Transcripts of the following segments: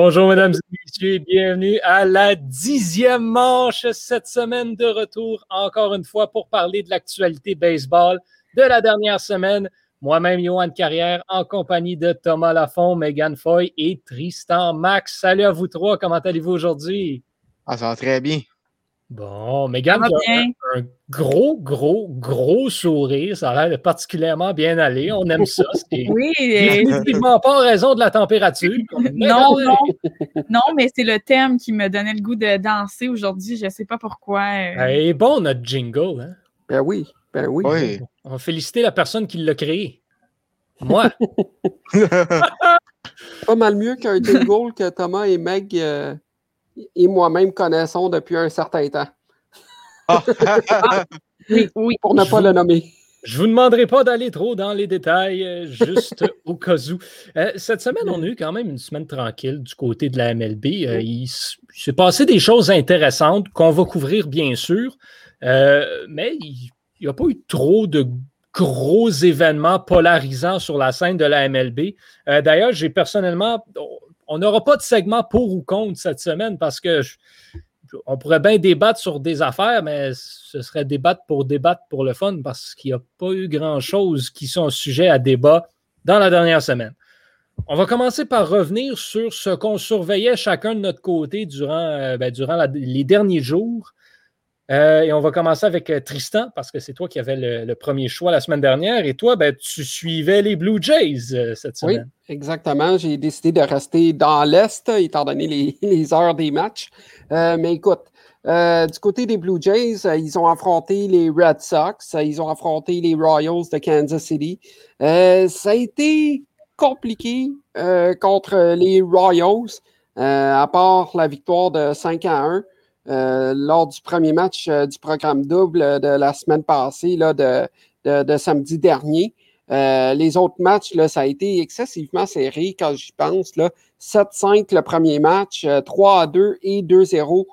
Bonjour, mesdames et messieurs, bienvenue à la dixième manche cette semaine de retour, encore une fois, pour parler de l'actualité baseball de la dernière semaine. Moi-même, Johan Carrière, en compagnie de Thomas Lafont, Megan Foy et Tristan Max. Salut à vous trois, comment allez-vous aujourd'hui? Ah, ça va très bien. Bon, Megan, un, un, gros, gros, gros sourire. Ça a l'air particulièrement bien aller. On aime ça. oui. Définitivement pas en raison de la température. non, non. Non, mais c'est le thème qui me donnait le goût de danser aujourd'hui. Je ne sais pas pourquoi. Et bon, notre jingle. Hein? Ben oui. Ben oui. oui. On va féliciter la personne qui l'a créé. Moi. pas mal mieux qu'un jingle que Thomas et Meg. Euh et moi-même connaissons depuis un certain temps. Ah. oui, oui. Pour ne pas le nommer. Je ne vous demanderai pas d'aller trop dans les détails, euh, juste au cas où. Euh, cette semaine, on a eu quand même une semaine tranquille du côté de la MLB. Euh, il s'est passé des choses intéressantes qu'on va couvrir, bien sûr, mais il n'y a pas eu trop de gros événements polarisants sur la scène de la MLB. D'ailleurs, j'ai personnellement, on n'aura pas de segment pour ou contre cette semaine parce que on pourrait bien débattre sur des affaires, mais ce serait débattre pour débattre pour le fun parce qu'il n'y a pas eu grand-chose qui sont sujets à débat dans la dernière semaine. On va commencer par revenir sur ce qu'on surveillait chacun de notre côté durant, euh, ben, durant les derniers jours. Euh, et on va commencer avec euh, Tristan, parce que c'est toi qui avais le, premier choix la semaine dernière. Et toi, ben, tu suivais les Blue Jays euh, cette semaine. Oui, exactement. J'ai décidé de rester dans l'Est, étant donné les, heures des matchs. mais écoute, du côté des Blue Jays, ils ont affronté les Red Sox, ils ont affronté les Royals de Kansas City. ça a été compliqué contre les Royals, à part la victoire de 5 à 1. Euh, lors du premier match euh, du programme double de la semaine passée, là, de, samedi dernier. Euh, les autres matchs, là, ça a été excessivement serré quand j'y pense. 7-5 le premier match, 3-2 et 2-0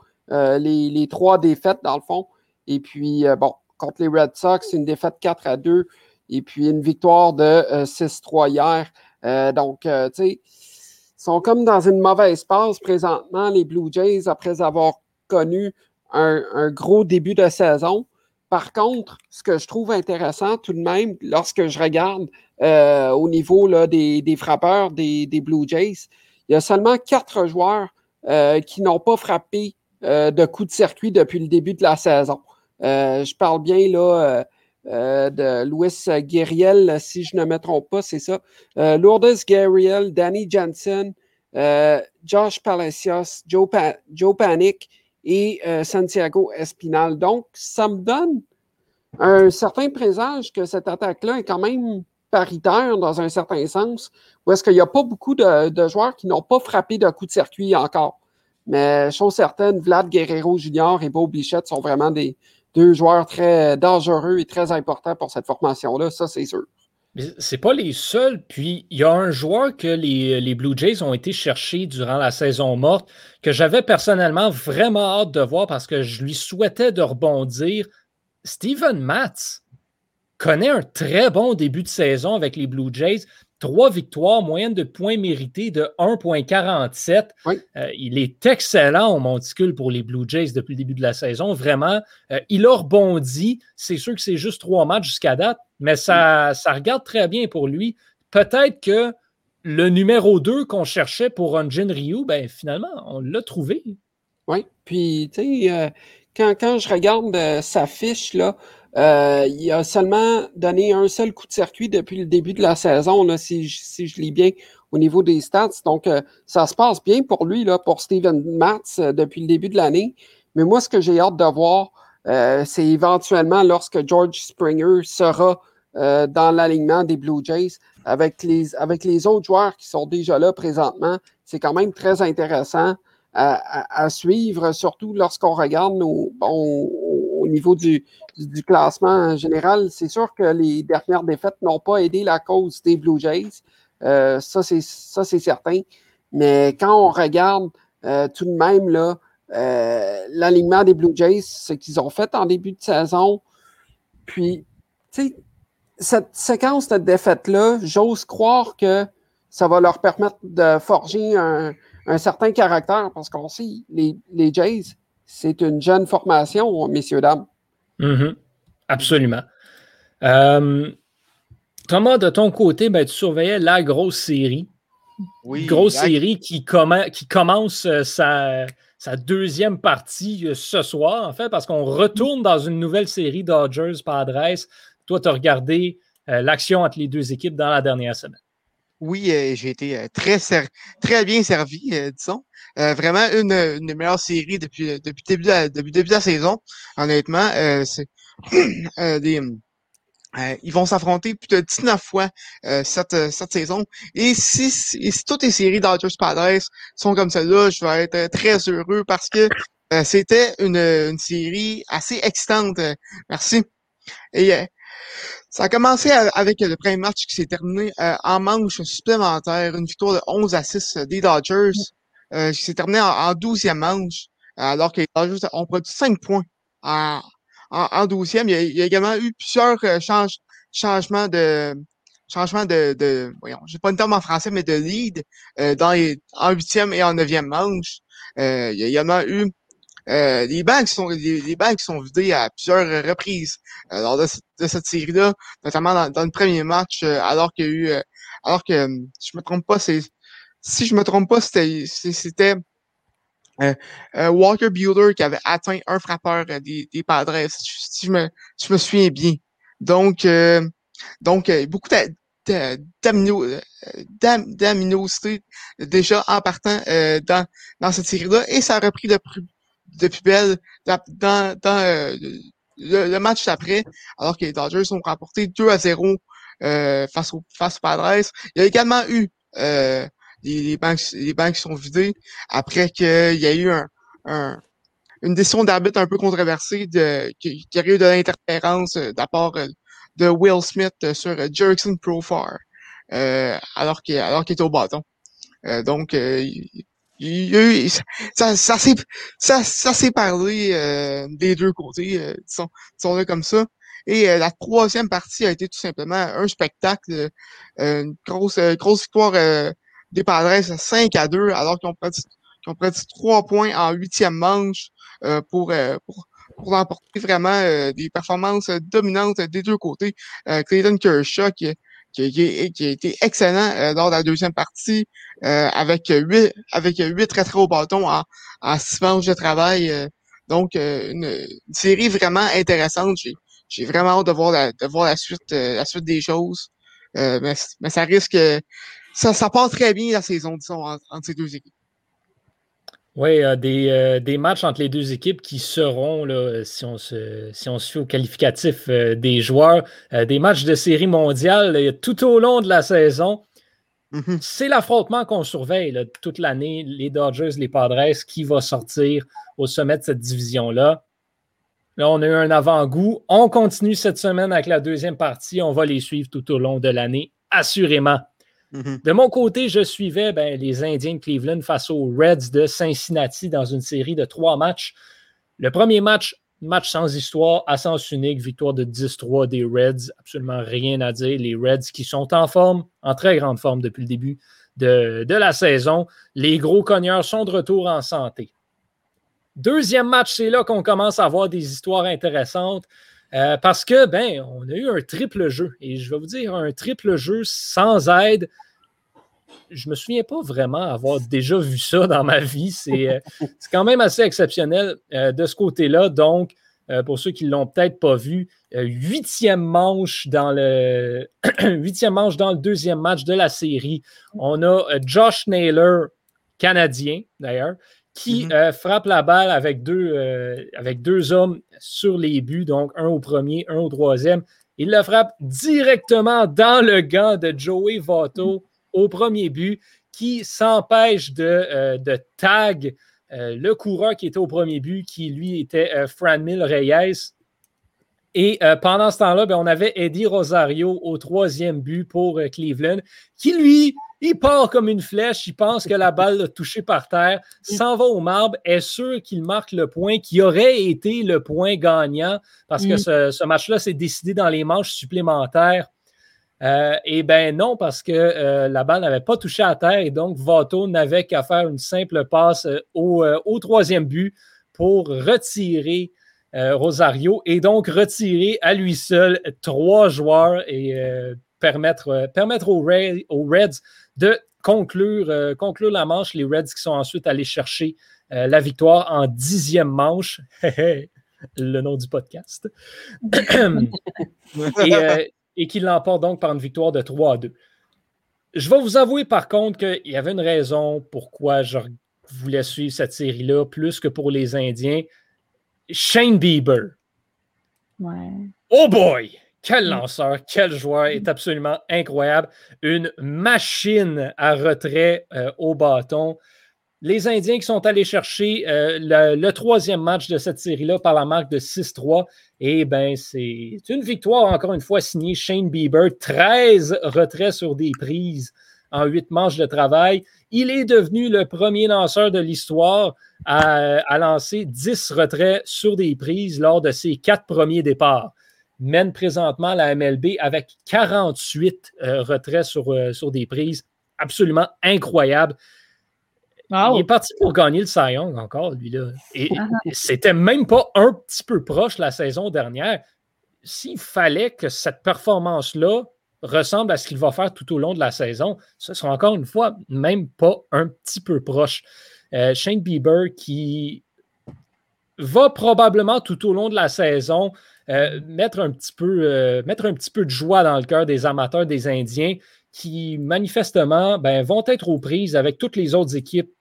les, les, trois défaites dans le fond. Et puis, bon, contre les Red Sox, une défaite 4-2 et puis une victoire de 6-3 hier. donc, tu sais, sont comme dans une mauvaise passe présentement, les Blue Jays, après avoir connu un, gros début de saison. Par contre, ce que je trouve intéressant tout de même, lorsque je regarde euh, au niveau là, des, frappeurs des, Blue Jays, il y a seulement quatre joueurs euh, qui n'ont pas frappé euh, de coup de circuit depuis le début de la saison. je parle bien là, de Louis Guerriel, si je ne me trompe pas, c'est ça. Lourdes Guerriel, Danny Jansen, Josh Palacios, Joe, Joe Panic et euh, Santiago Espinal. Donc, ça me donne un certain présage que cette attaque-là est quand même paritaire dans un certain sens, où est-ce qu'il n'y a pas beaucoup de, joueurs qui n'ont pas frappé de coup de circuit encore. Mais chose certaine, Vlad Guerrero Jr. et Beau Bichette sont vraiment des deux joueurs très dangereux et très importants pour cette formation-là, ça c'est sûr. C'est pas les seuls. Puis, il y a un joueur que les, Blue Jays ont été chercher durant la saison morte que j'avais personnellement vraiment hâte de voir parce que je lui souhaitais de rebondir. Steven Matz connaît un très bon début de saison avec les Blue Jays. Trois victoires, moyenne de points mérités de 1,47. Euh, il est excellent au monticule pour les Blue Jays depuis le début de la saison. Vraiment, euh, il a rebondi. C'est sûr que c'est juste trois matchs jusqu'à date, mais ça, ça regarde très bien pour lui. Peut-être que le numéro 2 qu'on cherchait pour Jin Ryu, ben, finalement, on l'a trouvé. Oui, puis tu sais, euh, quand, quand, je regarde sa fiche, là, euh, il a seulement donné un seul coup de circuit depuis le début de la saison, si, je lis bien au niveau des stats. Donc, euh, ça se passe bien pour lui, pour Steven Matz euh, depuis le début de l'année. Mais moi, ce que j'ai hâte de voir, c'est éventuellement lorsque George Springer sera dans l'alignement des Blue Jays avec les, autres joueurs qui sont déjà là présentement. C'est quand même très intéressant à, suivre, surtout lorsqu'on regarde nos, au niveau du, classement général, c'est sûr que les dernières défaites n'ont pas aidé la cause des Blue Jays. Euh, ça, c'est certain. Mais quand on regarde euh, tout de même euh, l'alignement des Blue Jays, ce qu'ils ont fait en début de saison, puis, tu sais, cette séquence de défaites-là, j'ose croire que ça va leur permettre de forger un, un certain caractère, parce qu'on sait, les, les Jays, c'est une jeune formation, messieurs, dames. Mm-hmm. Absolument. Euh, Thomas, de ton côté, ben, tu surveillais la grosse série. Oui, grosse série qui, qui commence euh, sa, sa, deuxième partie euh, ce soir, en fait, parce qu'on retourne dans une nouvelle série Dodgers-Padres. Toi, tu as regardé l'action entre les deux équipes dans la dernière semaine. Oui, j'ai été très, très bien servi, disons. vraiment une, une, des meilleures séries depuis, depuis, début de, depuis début de la saison, honnêtement. c'est des, euh, ils vont s'affronter plus de 19 fois euh, cette, euh, cette saison. Et si, si toutes les séries Dodgers Padres sont comme celle-là, je vais être très heureux parce que c'était une, une, série assez excitante. merci. Et ça a commencé avec le premier match qui s'est terminé en manche supplémentaire, une victoire de 11 à 6 des Dodgers, qui s'est terminé en, en 12e manche, alors que les Dodgers ont produit 5 points en, en, 12e. Il y, a, également eu plusieurs euh, changements de changements de, de voyons, j'ai pas une terme en français, mais de lead euh, dans les, en huitième et en neuvième manche. Euh, il y a également eu euh, les bancs qui sont les, les bancs qui sont vidés à plusieurs reprises euh, lors de, cette série-là, notamment dans, le premier match, alors qu'il y a eu alors que si je me trompe pas, c'est si je me trompe pas, c'était c'était euh, euh, Walker Bueller qui avait atteint un frappeur euh, des, des Padres, si je me, je me souviens bien. Donc, donc beaucoup d'aminosité déjà en partant dans, dans cette série-là et ça a repris de, de plus belle dans, dans le, match d'après, alors que les Dodgers ont remporté 2 à 0 face, au, face Padres. Il y a également eu les, banques, les banques sont vidées après qu'il y a eu un, une décision d'arbitre un peu controversée de, qui, a eu de l'interférence euh, d'apport euh, de Will Smith euh, sur Jerkson Profar, euh, alors qu'il alors était au bâton. donc il, ça, ça s'est ça, ça s'est parlé des deux côtés, euh, sont, sont là comme ça. Et la troisième partie a été tout simplement un spectacle, une grosse grosse victoire des Padres 5 à 2, alors qu'ils ont pris ont 3 points en huitième manche euh, pour, euh, pour, pour remporter vraiment euh, des performances dominantes des deux côtés. Clayton Kershaw qui, qui, qui, a été excellent lors de la deuxième partie avec huit avec huit retraits au bâton en, en six manches de travail. donc une, série vraiment intéressante. J'ai vraiment hâte de voir la, de voir la suite la suite des choses. mais, mais ça risque ça, ça part très bien la saison, disons, entre, ces deux équipes. Oui, des, euh, des, matchs entre les deux équipes qui seront, là, si, on se, si on se au qualificatif euh, des joueurs, euh, des matchs de série mondiale tout au long de la saison. Mm-hmm. C'est l'affrontement qu'on surveille toute l'année, les Dodgers, les Padres, qui va sortir au sommet de cette division-là. Là, on a eu un avant-goût. On continue cette semaine avec la deuxième partie. On va les suivre tout au long de l'année, assurément. Mhm. De mon côté, je suivais ben, les Indiens de Cleveland face aux Reds de Cincinnati dans une série de trois matchs. Le premier match, match sans histoire, à sens unique, victoire de 10-3 des Reds. Absolument rien à dire. Les Reds qui sont en forme, en très grande forme depuis le début de, de la saison. Les gros cogneurs sont de retour en santé. Deuxième match, c'est là qu'on commence à avoir des histoires intéressantes. Euh, parce que, ben, on a eu un triple jeu. Et je vais vous dire, un triple jeu sans aide. Je me souviens pas vraiment avoir déjà vu ça dans ma vie. C'est euh, quand même assez exceptionnel euh, de ce côté-là. Donc, pour ceux qui ne l'ont peut-être pas vu, huitième manche dans le huitième manche dans le deuxième match de la série. On a Josh Naylor, canadien d'ailleurs, qui mm-hmm. euh, frappe la balle avec deux, euh, avec deux hommes sur les buts, donc un au premier, un au troisième. Il le frappe directement dans le gant de Joey Votto au premier but, qui s'empêche de, euh, de tag le coureur qui était au premier but, qui lui était Franmil Reyes. Et pendant ce temps-là, ben, on avait Eddie Rosario au troisième but pour Cleveland, qui lui il part comme une flèche, il pense que la balle l'a touché par terre, s'en va au marbre, est sûr qu'il marque le point qui aurait été le point gagnant parce que mm. ce, match-là s'est décidé dans les manches supplémentaires. Euh, eh bien non, parce que euh, la balle n'avait pas touché à terre et donc Vato n'avait qu'à faire une simple passe euh, au, troisième but pour retirer Rosario et donc retirer à lui seul trois joueurs et permettre, permettre aux, Reds de conclure, conclure la manche. Les Reds qui sont ensuite allés chercher la victoire en dixième manche. le nom du podcast. et, et qui l'emporte donc par une victoire de 3 à 2. Je vais vous avouer par contre qu'il y avait une raison pourquoi je voulais suivre cette série-là plus que pour les Indiens. Shane Bieber. Oh boy! Quel lanceur, quel joueur, est absolument incroyable. Une machine à retrait euh, au bâton. Les Indiens qui sont allés chercher euh, le, troisième match de cette série-là par la marque de 6-3. Et bien, c'est une victoire, encore une fois, signée Shane Bieber. 13 retraits sur des prises en 8 manches de travail. Il est devenu le premier lanceur de l'histoire à, lancer 10 retraits sur des prises lors de ses quatre premiers départs. Mène présentement la MLB avec 48 euh, retraits sur, euh, sur des prises. Absolument incroyable. Il est parti pour gagner le Cy Young encore, lui-là. Et ah. c'était même pas un petit peu proche la saison dernière. S'il fallait que cette performance-là ressemble à ce qu'il va faire tout au long de la saison, ce sera encore une fois même pas un petit peu proche. Euh, Shane Bieber qui va probablement tout au long de la saison euh, mettre, un petit peu, euh, mettre un petit peu de joie dans le cœur des amateurs des Indiens qui manifestement ben, vont être aux prises avec toutes les autres équipes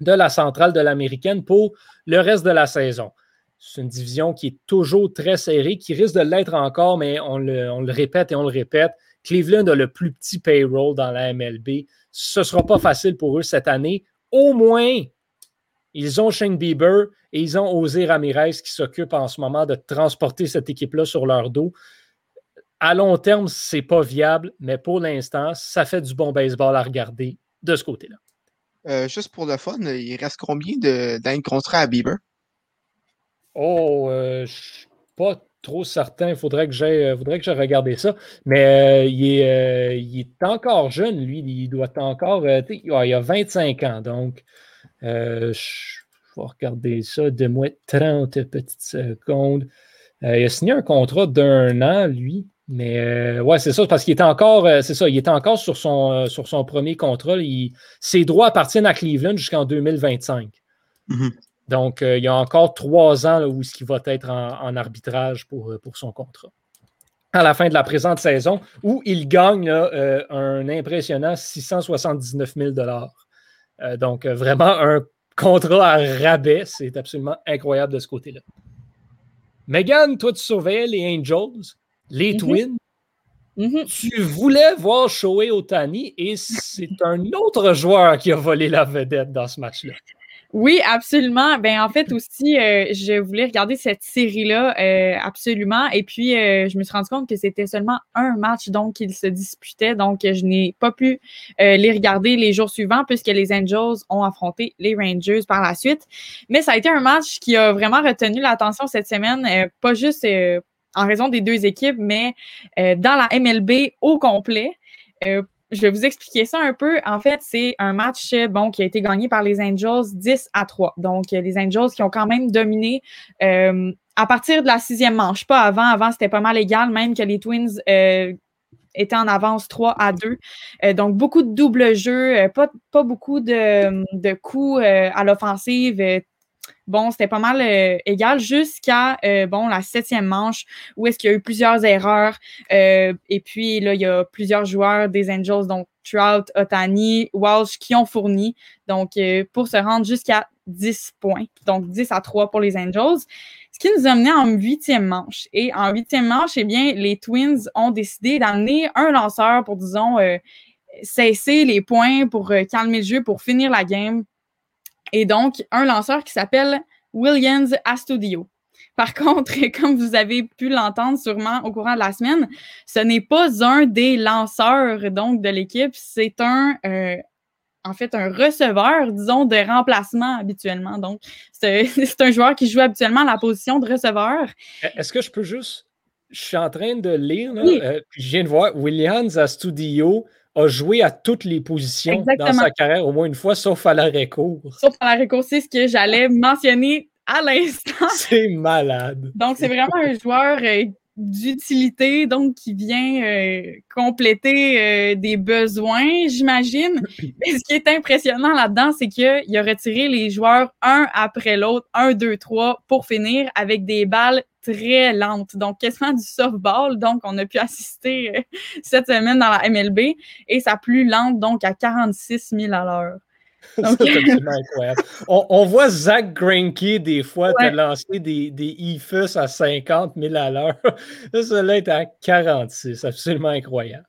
de la centrale de l'américaine pour le reste de la saison. C'est une division qui est toujours très serrée, qui risque de l'être encore, mais on le, répète et on le répète. Cleveland a le plus petit payroll dans la MLB. Ce ne sera pas facile pour eux cette année. Au moins, ils ont Shane Bieber et ils ont Osé Ramirez qui s'occupe en ce moment de transporter cette équipe-là sur leur dos. À long terme, ce n'est pas viable, mais pour l'instant, ça fait du bon baseball à regarder de ce côté-là. Euh, juste pour le fun, il reste combien d'un contrat à Bieber? Oh, euh, je suis pas trop certain. Il faudrait que j'ai faudrait que j'ai regardé ça. Mais euh, il, est, il, est, encore jeune, lui. Il doit encore. il a 25 ans. Donc, je vais regarder ça. de moi 30 petites secondes. il a signé un contrat d'un an, lui. Mais euh, ouais, c'est ça, parce qu'il était encore, euh, c'est ça, il était encore sur son, euh, sur son premier contrat. ses droits appartiennent à Cleveland jusqu'en 2025. Mm-hmm. Donc, il y a encore trois ans où ce qui va être en, arbitrage pour, pour, son contrat. À la fin de la présente saison, où il gagne un impressionnant 679 000 Donc, vraiment un contrat à rabais. C'est absolument incroyable de ce côté-là. Megan, toi, tu surveillais les Angels les mhm. Twins, mhm. tu voulais voir Shohei Otani et c'est un autre joueur qui a volé la vedette dans ce match-là. Oui, absolument. Ben en fait aussi, euh, je voulais regarder cette série-là euh, absolument. Et puis, euh, je me suis rendu compte que c'était seulement un match donc qu'ils se disputaient. Donc, je n'ai pas pu les regarder les jours suivants puisque les Angels ont affronté les Rangers par la suite. Mais ça a été un match qui a vraiment retenu l'attention cette semaine, pas juste en raison des deux équipes, mais euh, dans la MLB au complet. Euh, je vais vous expliquer ça un peu. En fait, c'est un match bon, qui a été gagné par les Angels 10 à 3. Donc, les Angels qui ont quand même dominé euh, à partir de la sixième manche. Pas avant. Avant, c'était pas mal égal, même que les Twins étaient en avance 3 à 2. donc, beaucoup de double jeu, pas, pas beaucoup de coups à l'offensive, bon, c'était pas mal euh, égal jusqu'à euh, bon la septième manche où est-ce qu'il y a eu plusieurs erreurs. Euh, et puis là, il y a plusieurs joueurs des Angels, donc Trout, Otani, Walsh, qui ont fourni. Donc, pour se rendre jusqu'à 10 points. Donc, 10 à 3 pour les Angels. Ce qui nous a mené en huitième manche. Et en huitième manche, eh bien, les Twins ont décidé d'amener un lanceur pour, disons, cesser les points, pour calmer le jeu, pour finir la game et donc un lanceur qui s'appelle Williams Astudio. Par contre, comme vous avez pu l'entendre sûrement au courant de la semaine, ce n'est pas un des lanceurs donc de l'équipe, c'est un euh, en fait un receveur, disons, de remplacement habituellement. Donc, c'est un joueur qui joue habituellement la position de receveur. Est-ce que je peux juste je suis en train de lire, euh, puis je viens de voir, Williams à studio a joué à toutes les positions dans sa carrière au moins une fois, sauf à l'arrêt court. Sauf à l'arrêt court, c'est ce que j'allais mentionner à l'instant. C'est malade. Donc, c'est vraiment un joueur euh, d'utilité, donc qui vient euh, compléter euh, des besoins, j'imagine. Mais ce qui est impressionnant là-dedans, c'est qu'il a retiré les joueurs un après l'autre, un, deux, trois, pour finir avec des balles très lentes. Donc, quasiment du softball. Donc, on a pu assister euh, cette semaine dans la MLB et sa plus lente, donc à 46 000 à l'heure. C'est absolument incroyable. On, voit Zach Greinke des fois te lancer des, des IFUS à 50 000 à l'heure. Celui-là est à 46. Absolument incroyable.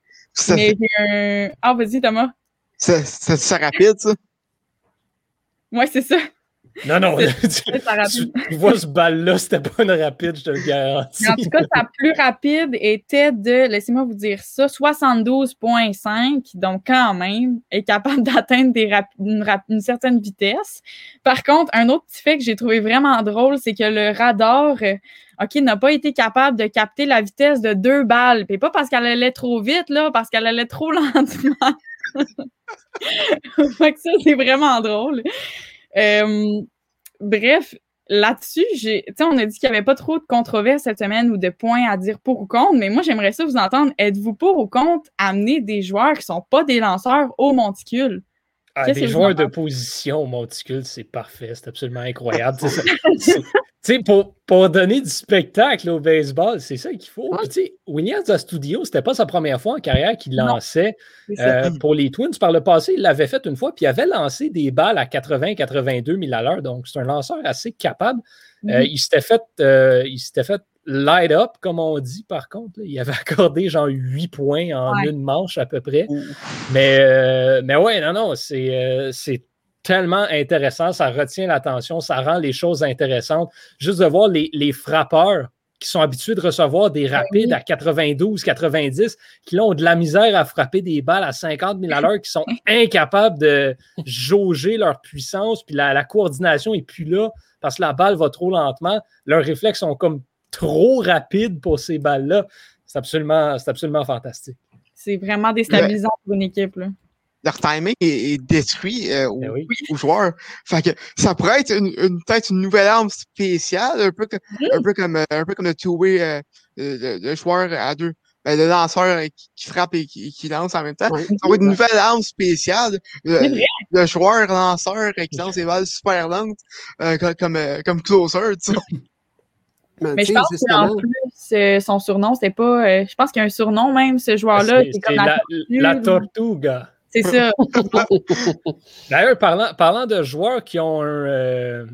Mais un... Ah, vas-y, Thomas. C'est rapide, ça? Oui, c'est ça. Non, non, tu, vois ce balle-là, c'était pas une rapide, je te le garantis. En tout cas, sa plus rapide était de, laissez-moi vous dire ça, 72,5, donc quand même, est capable d'atteindre une, une, certaine vitesse. Par contre, un autre petit fait que j'ai trouvé vraiment drôle, c'est que le radar, euh, OK, n'a pas été capable de capter la vitesse de deux balles. Puis pas parce qu'elle allait trop vite, là, parce qu'elle allait trop lentement. fait que ça, c'est vraiment drôle. Euh, bref, là-dessus, on a dit qu'il n'y avait pas trop de controverses cette semaine ou de points à dire pour ou contre, mais moi, j'aimerais ça vous entendre. Êtes-vous pour ou contre amener des joueurs qui ne sont pas des lanceurs au monticule? Ah, des joueurs de position au monticule, c'est parfait, c'est absolument incroyable. pour, pour donner du spectacle au baseball, c'est ça qu'il faut. Williams à studio, c'était pas sa première fois en carrière qu'il lançait euh, pour les Twins. Par le passé, il l'avait fait une fois, puis il avait lancé des balles à 80-82 000 à l'heure. Donc, c'est un lanceur assez capable. Euh, il s'était fait, euh, il s'était fait light up, comme on dit, par contre. Il avait accordé genre 8 points en une manche à peu près. Mais, mais ouais, non, non, c'est tellement intéressant, ça retient l'attention, ça rend les choses intéressantes. Juste de voir les, frappeurs qui sont habitués de recevoir des ben rapides à 92, 90, qui ont de la misère à frapper des balles à 50 000 à l'heure, qui sont incapables de jauger leur puissance, puis la, coordination n'est plus là parce que la balle va trop lentement. Leurs réflexes sont comme trop rapides pour ces balles-là. C'est absolument, absolument fantastique. C'est vraiment déstabilisant pour une équipe. Là leur timing est, détruit euh, ben aux, joueurs. Fait que ça pourrait être une, peut-être une nouvelle arme spéciale, un peu comme un peu comme un peu comme le two-way euh, le, joueur à deux. Ben, le lanceur qui, frappe et qui, lance en même temps. Ça va être une nouvelle arme spéciale. Le, joueur lanceur qui lance des balles super lentes euh, comme, comme, closer, sais. Mais je pense qu'en plus, son surnom, c'était pas. je pense qu'il y a un surnom même, ce joueur-là. C'est comme la, la, Tortuga. C'est ça. D'ailleurs, parlant, parlant de joueurs qui ont un, euh,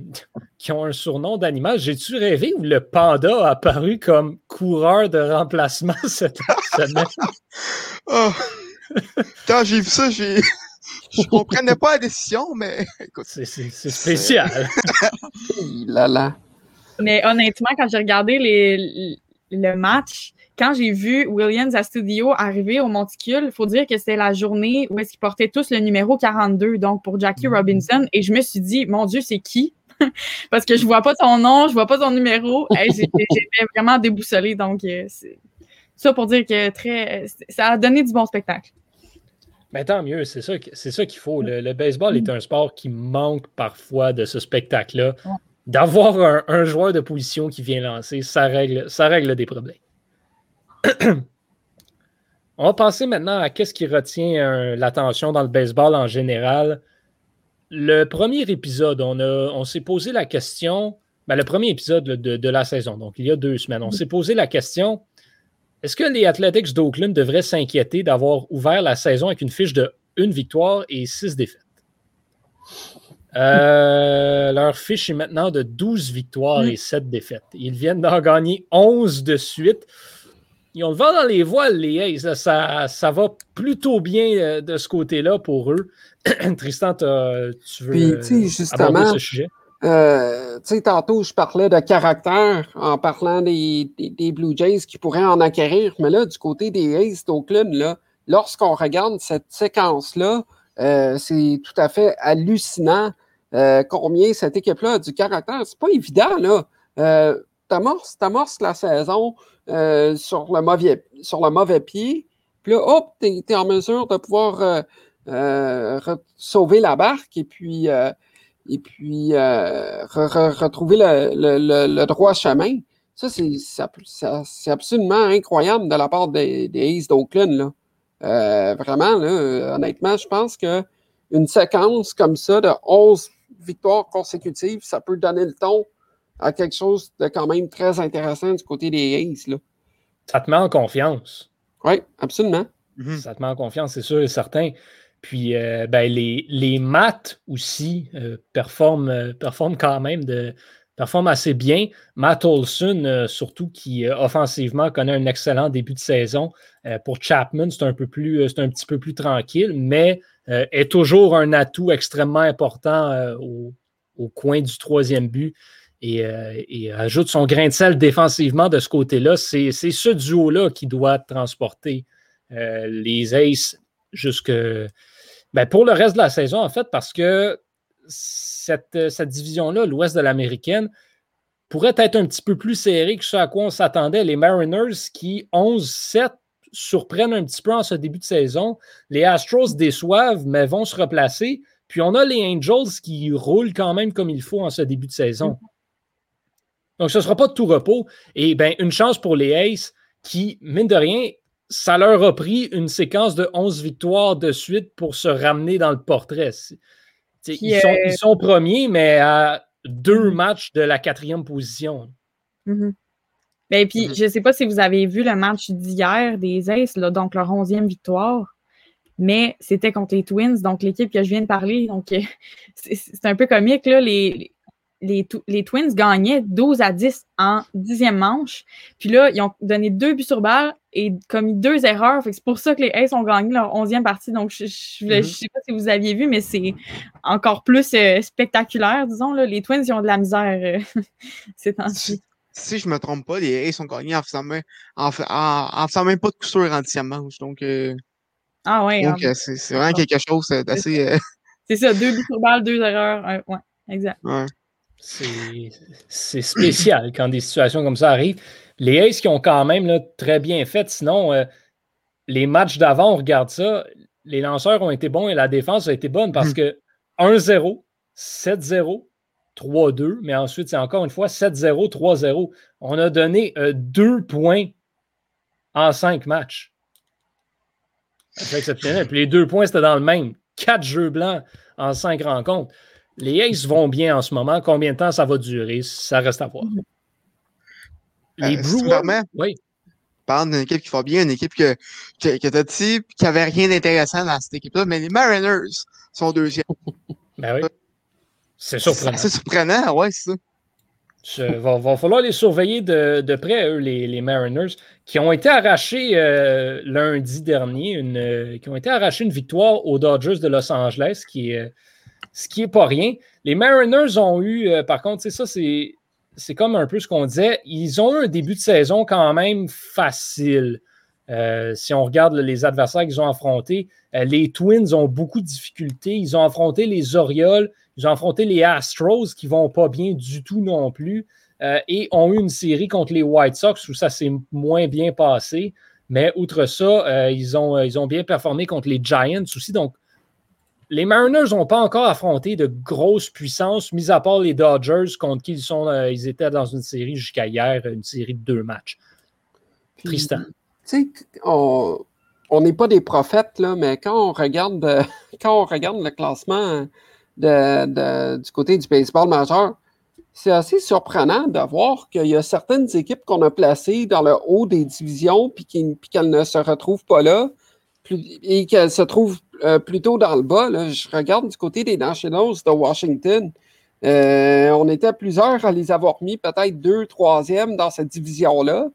qui ont un surnom d'animal, j'ai-tu rêvé où le panda a apparu comme coureur de remplacement cette semaine? oh. Quand j'ai vu ça, j'ai. Je comprenais pas la décision, mais C'est spécial. là, là. Mais honnêtement, quand j'ai regardé les, le match, quand j'ai vu Williams à studio arriver au monticule, il faut dire que c'était la journée où est-ce qu'ils portaient tous le numéro 42, donc pour Jackie mm-hmm. Robinson. Et je me suis dit, mon Dieu, c'est qui? Parce que je vois pas son nom, je vois pas son numéro. J'étais vraiment déboussolée. Donc, euh, ça pour dire que très, ça a donné du bon spectacle. Mais tant mieux, c'est ça, ça qu'il faut. Le, baseball est un sport qui manque parfois de ce spectacle-là. D'avoir un, joueur de position qui vient lancer, ça règle, des problèmes. On va passer maintenant à qu'est-ce qui retient euh, l'attention dans le baseball en général. Le premier épisode, on, s'est posé la question, ben, le premier épisode de, la saison, donc il y a deux semaines, on s'est posé la question est-ce que les Athletics d'Oakland devraient s'inquiéter d'avoir ouvert la saison avec une fiche de une victoire et six défaites? Euh, Leur fiche est maintenant de 12 victoires et 7 défaites. Ils viennent d'en gagner 11 de suite ils ont le vent dans les voiles, les A's. Ça, ça va plutôt bien euh, de ce côté-là pour eux. Tristan, tu veux Puis, justement, ce sujet? Euh, tantôt, je parlais de caractère en parlant des, des, Blue Jays qui pourraient en acquérir, mais là, du côté des A's d'Oakland, lorsqu'on regarde cette séquence-là, euh, c'est tout à fait hallucinant combien cette équipe-là a du caractère? C'est pas évident, là amorces, la saison euh, sur, le mauvais, sur le mauvais pied, puis là, hop, tu es, en mesure de pouvoir sauver la barque et puis, et puis retrouver le, droit chemin. Ça, c'est absolument incroyable de la part des, des Aces d'Oakland. vraiment, là, honnêtement, je pense qu'une séquence comme ça de 11 victoires consécutives, ça peut donner le ton à quelque chose de quand même très intéressant du côté des Aces. Là. Ça te met en confiance. Oui, absolument. Mhm. Ça te met en confiance, c'est sûr et certain. Puis euh, ben, les, les maths aussi euh, performent, euh, performent, quand même de, performent assez bien. Matt Olson, surtout qui offensivement connaît un excellent début de saison. pour Chapman, c'est un peu plus, c'est un petit peu plus tranquille, mais est toujours un atout extrêmement important au, au, coin du troisième but. Et, ajoute son grain de sel défensivement de ce côté-là. C'est ce duo-là qui doit transporter les Aces jusque ben, pour le reste de la saison, en fait, parce que cette, cette division-là, l'Ouest de l'Américaine, pourrait être un petit peu plus serrée que ce à quoi on s'attendait. Les Mariners qui, 11-7, surprennent un petit peu en ce début de saison. Les Astros déçoivent, mais vont se replacer. Puis on a les Angels qui roulent quand même comme il faut en ce début de saison. Donc, ce ne sera pas de tout repos. Et bien, une chance pour les Aces qui, mine de rien, ça leur a pris une séquence de 11 victoires de suite pour se ramener dans le portrait. Ils, sont, ils, sont, premiers, mais à deux mm-hmm. matchs de la quatrième position. Mm-hmm. Ben, puis, mm-hmm. je ne sais pas si vous avez vu le match d'hier des Aces, donc leur onzième victoire, mais c'était contre les Twins, donc l'équipe que je viens de parler. Donc, c'est un peu comique, là, les, les, Twins gagnaient 12 à 10 en dixième manche. Puis là, ils ont donné deux buts sur balle et commis deux erreurs. C'est pour ça que les Aces ont gagné leur onzième partie. Donc, je ne mm-hmm. sais pas si vous aviez vu, mais c'est encore plus euh, spectaculaire, disons. Là. Les Twins, ils ont de la misère euh, ces temps-ci. Si je ne me trompe pas, les Aces ont gagné en faisant même, en, faisant même pas de coup en dixième manche. Donc, euh, ah ouais. Donc, c'est vraiment quelque chose d'assez. C'est ça, deux buts sur balle, deux erreurs. ouais, exact. Ouais. C'est spécial quand des situations comme ça arrivent. Les Aces qui ont quand même très bien fait, sinon, euh, les matchs d'avant, on regarde ça, les lanceurs ont été bons et la défense a été bonne parce hmm. que 1-0, 7-0, 3-2, mais ensuite, c'est encore une fois 7-0, 3-0. On a donné euh, deux points en cinq matchs. C'est exceptionnel. Puis les deux points, c'était dans le même. Quatre jeux blancs en cinq rencontres. Les Aces vont bien en ce moment. Combien de temps ça va durer? Ça reste à voir. Les euh, Brewers, oui. Parle d'une équipe qui va bien, une équipe que, que, que tu as dit qui n'avait rien d'intéressant dans cette équipe-là, mais les Mariners sont deuxième. ben oui. C'est surprenant. C'est surprenant, ouais, c'est ça. Il va, falloir les surveiller de, de près, eux, les, les, Mariners, qui ont été arrachés euh, lundi dernier, une, euh, qui ont été arrachés une victoire aux Dodgers de Los Angeles, qui est ce qui n'est pas rien. Les Mariners ont eu, euh, par contre, c'est ça, c'est comme un peu ce qu'on disait, ils ont eu un début de saison quand même facile. Euh, si on regarde les adversaires qu'ils ont affrontés, euh, les Twins ont beaucoup de difficultés. Ils ont affronté les Orioles, ils ont affronté les Astros qui ne vont pas bien du tout non plus et ont eu une série contre les White Sox où ça s'est moins bien passé. Mais outre ça, ils, ont, ils ont bien performé contre les Giants aussi. Donc, les Mariners n'ont pas encore affronté de grosses puissances, mis à part les Dodgers contre qui ils, sont, euh, ils étaient dans une série jusqu'à hier, une série de deux matchs. Tristan. Tu sais, on n'est pas des prophètes, là, mais quand on regarde, quand on regarde le classement du côté du baseball majeur, c'est assez surprenant de voir qu'il y a certaines équipes qu'on a placées dans le haut des divisions puis qu'elles ne se retrouvent pas là et qu'elles se trouvent euh, plutôt dans le bas. Je regarde du côté des Nationals de Washington. Euh, on était plusieurs à les avoir mis peut-être deux, troisième dans cette division-là.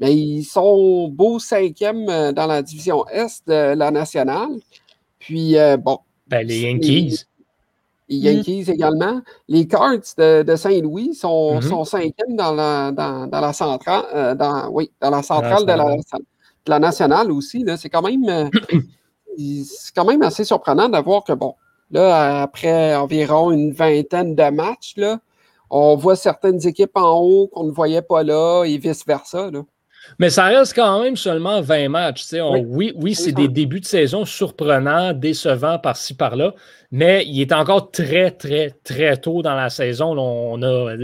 Mais ils sont beaux cinquièmes euh, dans la division Est de la nationale. Puis, bon. Ben, les Yankees. Les, Yankees également. Les Cards de, Saint-Louis sont, mm-hmm. sont, cinquièmes dans la, dans, la centrale, dans, oui, dans la centrale de la, la nationale aussi. C'est quand même. Euh, c'est quand même assez surprenant de voir que, bon, là, après environ une vingtaine de matchs, là, on voit certaines équipes en haut qu'on ne voyait pas là et vice-versa. Mais ça reste quand même seulement 20 matchs. oui, oui, c'est des débuts de saison surprenants, décevants par-ci, par-là, mais il est encore très, très, très tôt dans la saison. on a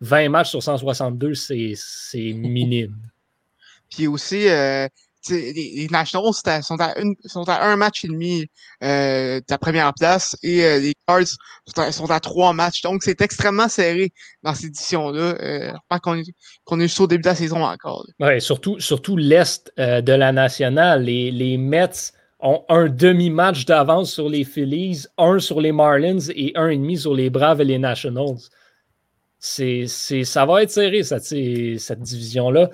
20 matchs sur 162, c'est minime. Puis aussi, euh, les, Nationals sont à, un match et demi euh, de la première place et euh, les Cards sont à, trois matchs. Donc, c'est extrêmement serré dans cette édition-là. Euh, qu'on est, qu'on est juste au début de la saison encore. Oui, surtout, surtout l'Est euh, de la nationale. Les, Mets ont un demi-match d'avance sur les Phillies, un sur les Marlins et un et demi sur les Braves et les Nationals. Ça va être serré, cette, cette division-là.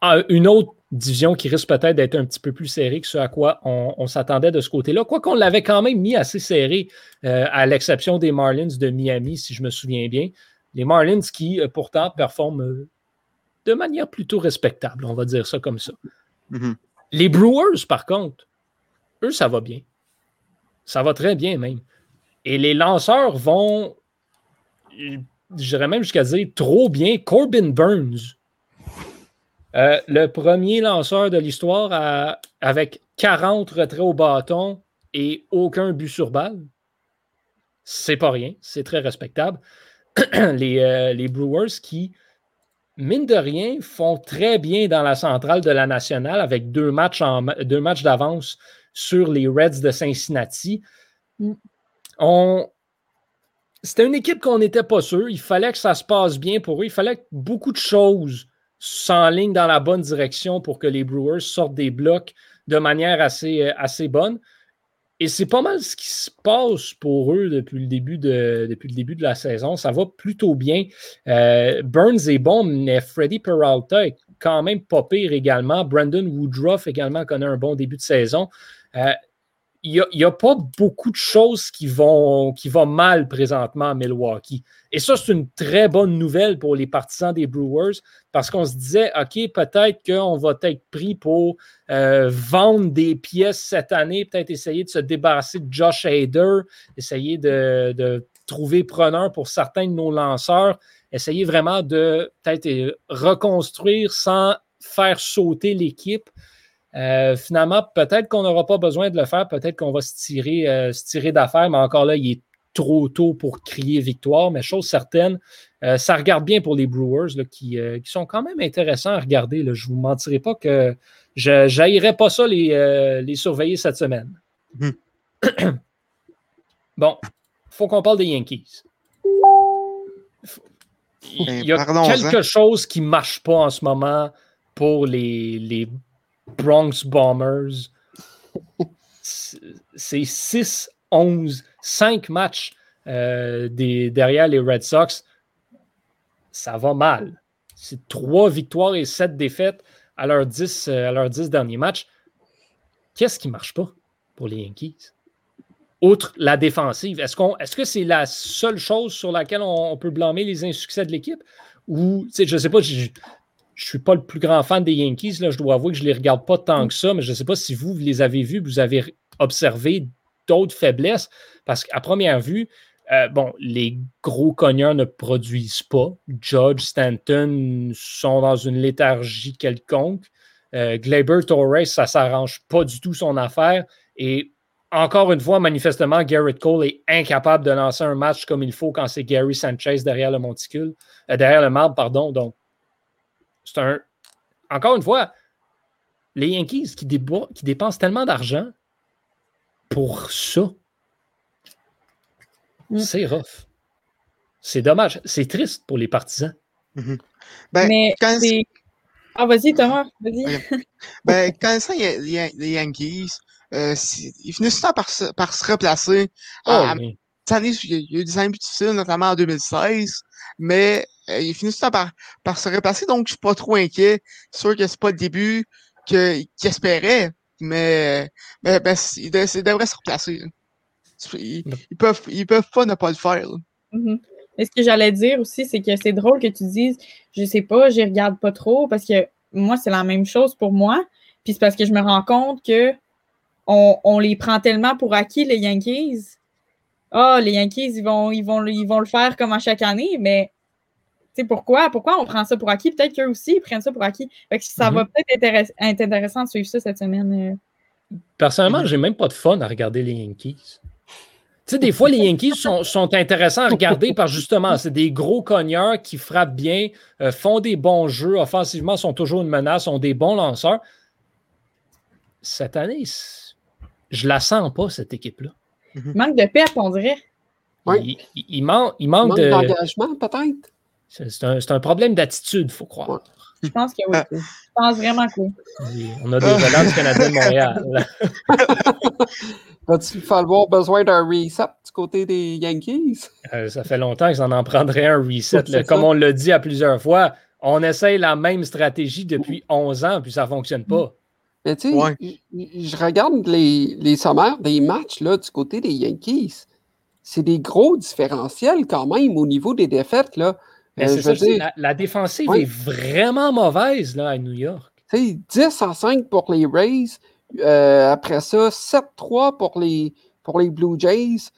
Ah, une autre division qui risque peut-être d'être un petit peu plus serrée que ce à quoi on, s'attendait de ce côté-là. Quoi qu'on l'avait quand même mis assez serré, euh, à l'exception des Marlins de Miami, si je me souviens bien. Les Marlins qui, euh, pourtant, performent euh, de manière plutôt respectable, on va dire ça comme ça. Mm-hmm. Les Brewers, par contre, eux, ça va bien. Ça va très bien même. Et les lanceurs vont, je dirais même jusqu'à dire, trop bien. Corbin Burns, euh, le premier lanceur de l'histoire avec 40 retraits au bâton et aucun but sur balle. C'est pas rien, c'est très respectable. les, euh, les, Brewers qui, mine de rien, font très bien dans la centrale de la nationale avec deux matchs, deux matchs d'avance sur les Reds de Cincinnati. On, c'était une équipe qu'on n'était pas sûr. Il fallait que ça se passe bien pour eux. Il fallait que beaucoup de choses s'enligne dans la bonne direction pour que les Brewers sortent des blocs de manière assez, euh, assez bonne. Et c'est pas mal ce qui se passe pour eux depuis le début de, depuis le début de la saison. Ça va plutôt bien. Euh, Burns est bon, mais Freddy Peralta est quand même pas pire également. Brandon Woodruff également connaît un bon début de saison. Euh, il n'y a, pas beaucoup de choses qui vont, qui mal présentement à Milwaukee. Et ça, c'est une très bonne nouvelle pour les partisans des Brewers parce qu'on se disait, OK, peut-être qu'on va être pris pour euh, vendre des pièces cette année, peut-être essayer de se débarrasser de Josh Hader, essayer de, de trouver preneur pour certains de nos lanceurs, essayer vraiment de peut-être reconstruire sans faire sauter l'équipe. Euh, finalement, peut-être qu'on n'aura pas besoin de le faire, peut-être qu'on va se tirer, euh, tirer d'affaires, mais encore là, il est trop tôt pour crier victoire. Mais chose certaine, euh, ça regarde bien pour les Brewers qui, sont quand même intéressants à regarder. Je ne vous mentirai pas que je n'aillerais pas ça les, les, surveiller cette semaine. Hmm. bon, il faut qu'on parle des Yankees. Il y a ben, quelque chose qui ne marche pas en ce moment pour les, les Bronx Bombers. C'est 6, 11, 5 matchs euh, derrière les Red Sox. Ça va mal. C'est 3 victoires et 7 défaites à leurs 10, euh, à leurs 10 derniers matchs. Qu'est-ce qui ne marche pas pour les Yankees? Outre la défensive, est-ce que c'est la seule chose sur laquelle on, peut blâmer les insuccès de l'équipe? Ou, je ne sais pas, je ne suis pas le plus grand fan des Yankees. Là. Je dois avouer que je ne les regarde pas tant que ça, mais je ne sais pas si vous, les avez vus, vous avez observé d'autres faiblesses. Parce qu'à première vue, euh, bon, les gros cogneurs ne produisent pas. Judge, Stanton sont dans une léthargie quelconque. Euh, Glaber Torres, ça ne s'arrange pas du tout son affaire. Et encore une fois, manifestement, Garrett Cole est incapable de lancer un match comme il faut quand c'est Gary Sanchez derrière le monticule, euh, derrière le marbre, pardon. Donc, c'est un. Encore une fois, les Yankees qui, qui dépensent tellement d'argent pour ça, mm. c'est rough. C'est dommage. C'est triste pour les partisans. Mm-hmm. ben, Mais quand Ah, vas-y, Thomas, vas-y. ben, quand ça, les, les Yankees, euh, ils finissent par se, par se replacer. Oh, il y a eu des années difficiles, notamment en 2016, mais euh, ils finissent par, par se replacer, donc je suis pas trop inquiet. Sûr que c'est pas le début qu'ils espéraient, mais, mais ben, ils, devraient se replacer. Ils, peuvent, ils peuvent pas ne pas le faire. Mm-hmm. Mais ce que j'allais dire aussi, c'est que c'est drôle que tu dises, je sais pas, je regarde pas trop, parce que moi, c'est la même chose pour moi. Puis c'est parce que je me rends compte que on, on les prend tellement pour acquis, les Yankees. Ah, les Yankees, ils vont, ils, vont, ils vont le faire comme à chaque année, mais sais, pourquoi, pourquoi on prend ça pour acquis? Peut-être qu'eux aussi, ils prennent ça pour acquis. Fait que ça va Mhm. peut-être intéress- être intéressant de suivre ça cette semaine. euh. Personnellement, j'ai même pas de fun à regarder les Yankees. Tu sais, des fois, les Yankees sont, sont intéressants à regarder par justement, c'est des gros cogneurs qui frappent bien, euh, font des bons jeux, offensivement, sont toujours une menace, ont des bons lanceurs. Cette année, je la sens pas, cette équipe-là. Manque de pep, on dirait. Oui. Il, il- il man- il manque Manque de. d'engagement, peut-être. C'est un, c'est un problème d'attitude, il faut croire. Ouais. Je pense que oui. Ah. Je pense vraiment que oui. On a des relances canadiens de Montréal. Va-t-il falloir besoin d'un reset du côté des Yankees? Euh, ça fait longtemps qu'ils en en prendraient un reset. Là. Comme on l'a dit à plusieurs fois, on essaye la même stratégie depuis 11 ans, puis ça ne fonctionne pas. Mais tu sais, Ouais. je regarde les, les sommaires des matchs là, du côté des Yankees. C'est des gros différentiels quand même au niveau des défaites. Là. Mais Euh, je ça, dire, la, la défensive Ouais. est vraiment mauvaise là, à New York. tu sais, 10 à 5 pour les Rays. Euh, après ça, 7-3 pour les, pour les Blue Jays.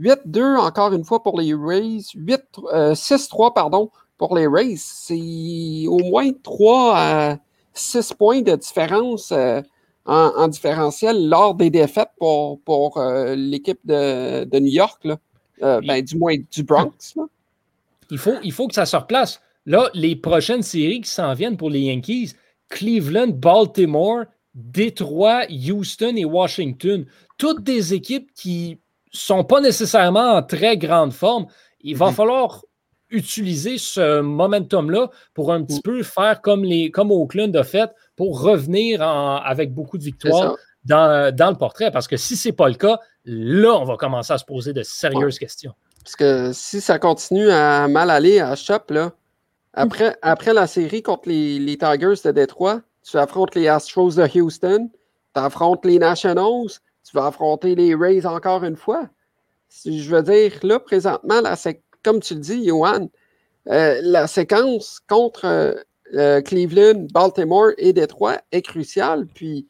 8-2 encore une fois pour les Rays. 8, euh, 6-3 pardon, pour les Rays. C'est au moins 3 à 6 points de différence euh, en, en différentiel lors des défaites pour, pour euh, l'équipe de, de New York. Là. Euh, ben, du moins du Bronx. Là. Il faut, il faut que ça se replace. Là, les prochaines séries qui s'en viennent pour les Yankees, Cleveland, Baltimore, Détroit, Houston et Washington, toutes des équipes qui sont pas nécessairement en très grande forme. Il va Mhm. falloir utiliser ce momentum-là pour un petit peu faire comme, les, comme Oakland a fait pour revenir en- avec beaucoup de victoires dans, dans le portrait. Parce que si ce n'est pas le cas, là, on va commencer à se poser de sérieuses questions. Parce que si ça continue à mal aller à Shop, là, après, après la série contre les, les Tigers de Détroit, tu affrontes les Astros de Houston, tu affrontes les Nationals, tu vas affronter les Rays encore une fois. Je veux dire, là, présentement, la sé- comme tu le dis, Johan, euh, la séquence contre euh, Cleveland, Baltimore et Détroit est cruciale. Puis,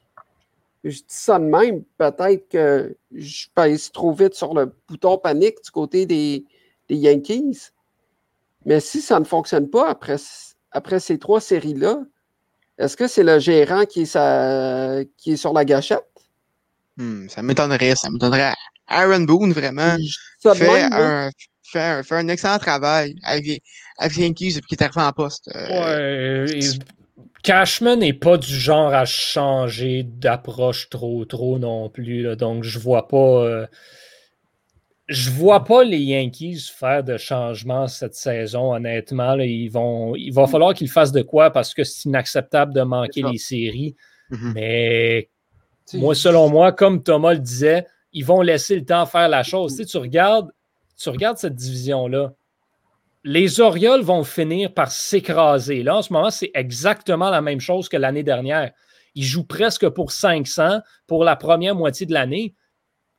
je dis ça de même, peut-être que je pèse trop vite sur le bouton panique du côté des, des Yankees. Mais si ça ne fonctionne pas après, après ces trois séries-là, est-ce que c'est le gérant qui est, sa- qui est sur la gâchette? Hmm, ça m'étonnerait, ça m'étonnerait. Aaron Boone, vraiment, fait un, fait, un, fait un excellent travail avec avec Yankees depuis qu'il est arrivé en poste. Euh, Ouais, Cashman n'est pas du genre à changer d'approche trop trop non plus. là. donc je vois pas. euh, je vois pas les Yankees faire de changements cette saison, honnêtement. là. ils vont, il va falloir qu'ils fassent de quoi parce que c'est inacceptable de manquer les séries. mhm. Mais moi, selon moi, comme Thomas le disait, ils vont laisser le temps faire la chose. Tu, sais, tu regardes, tu regardes cette division-là. Les Orioles vont finir par s'écraser. Là, en ce moment, c'est exactement la même chose que l'année dernière. Ils jouent presque pour 500 pour la première moitié de l'année.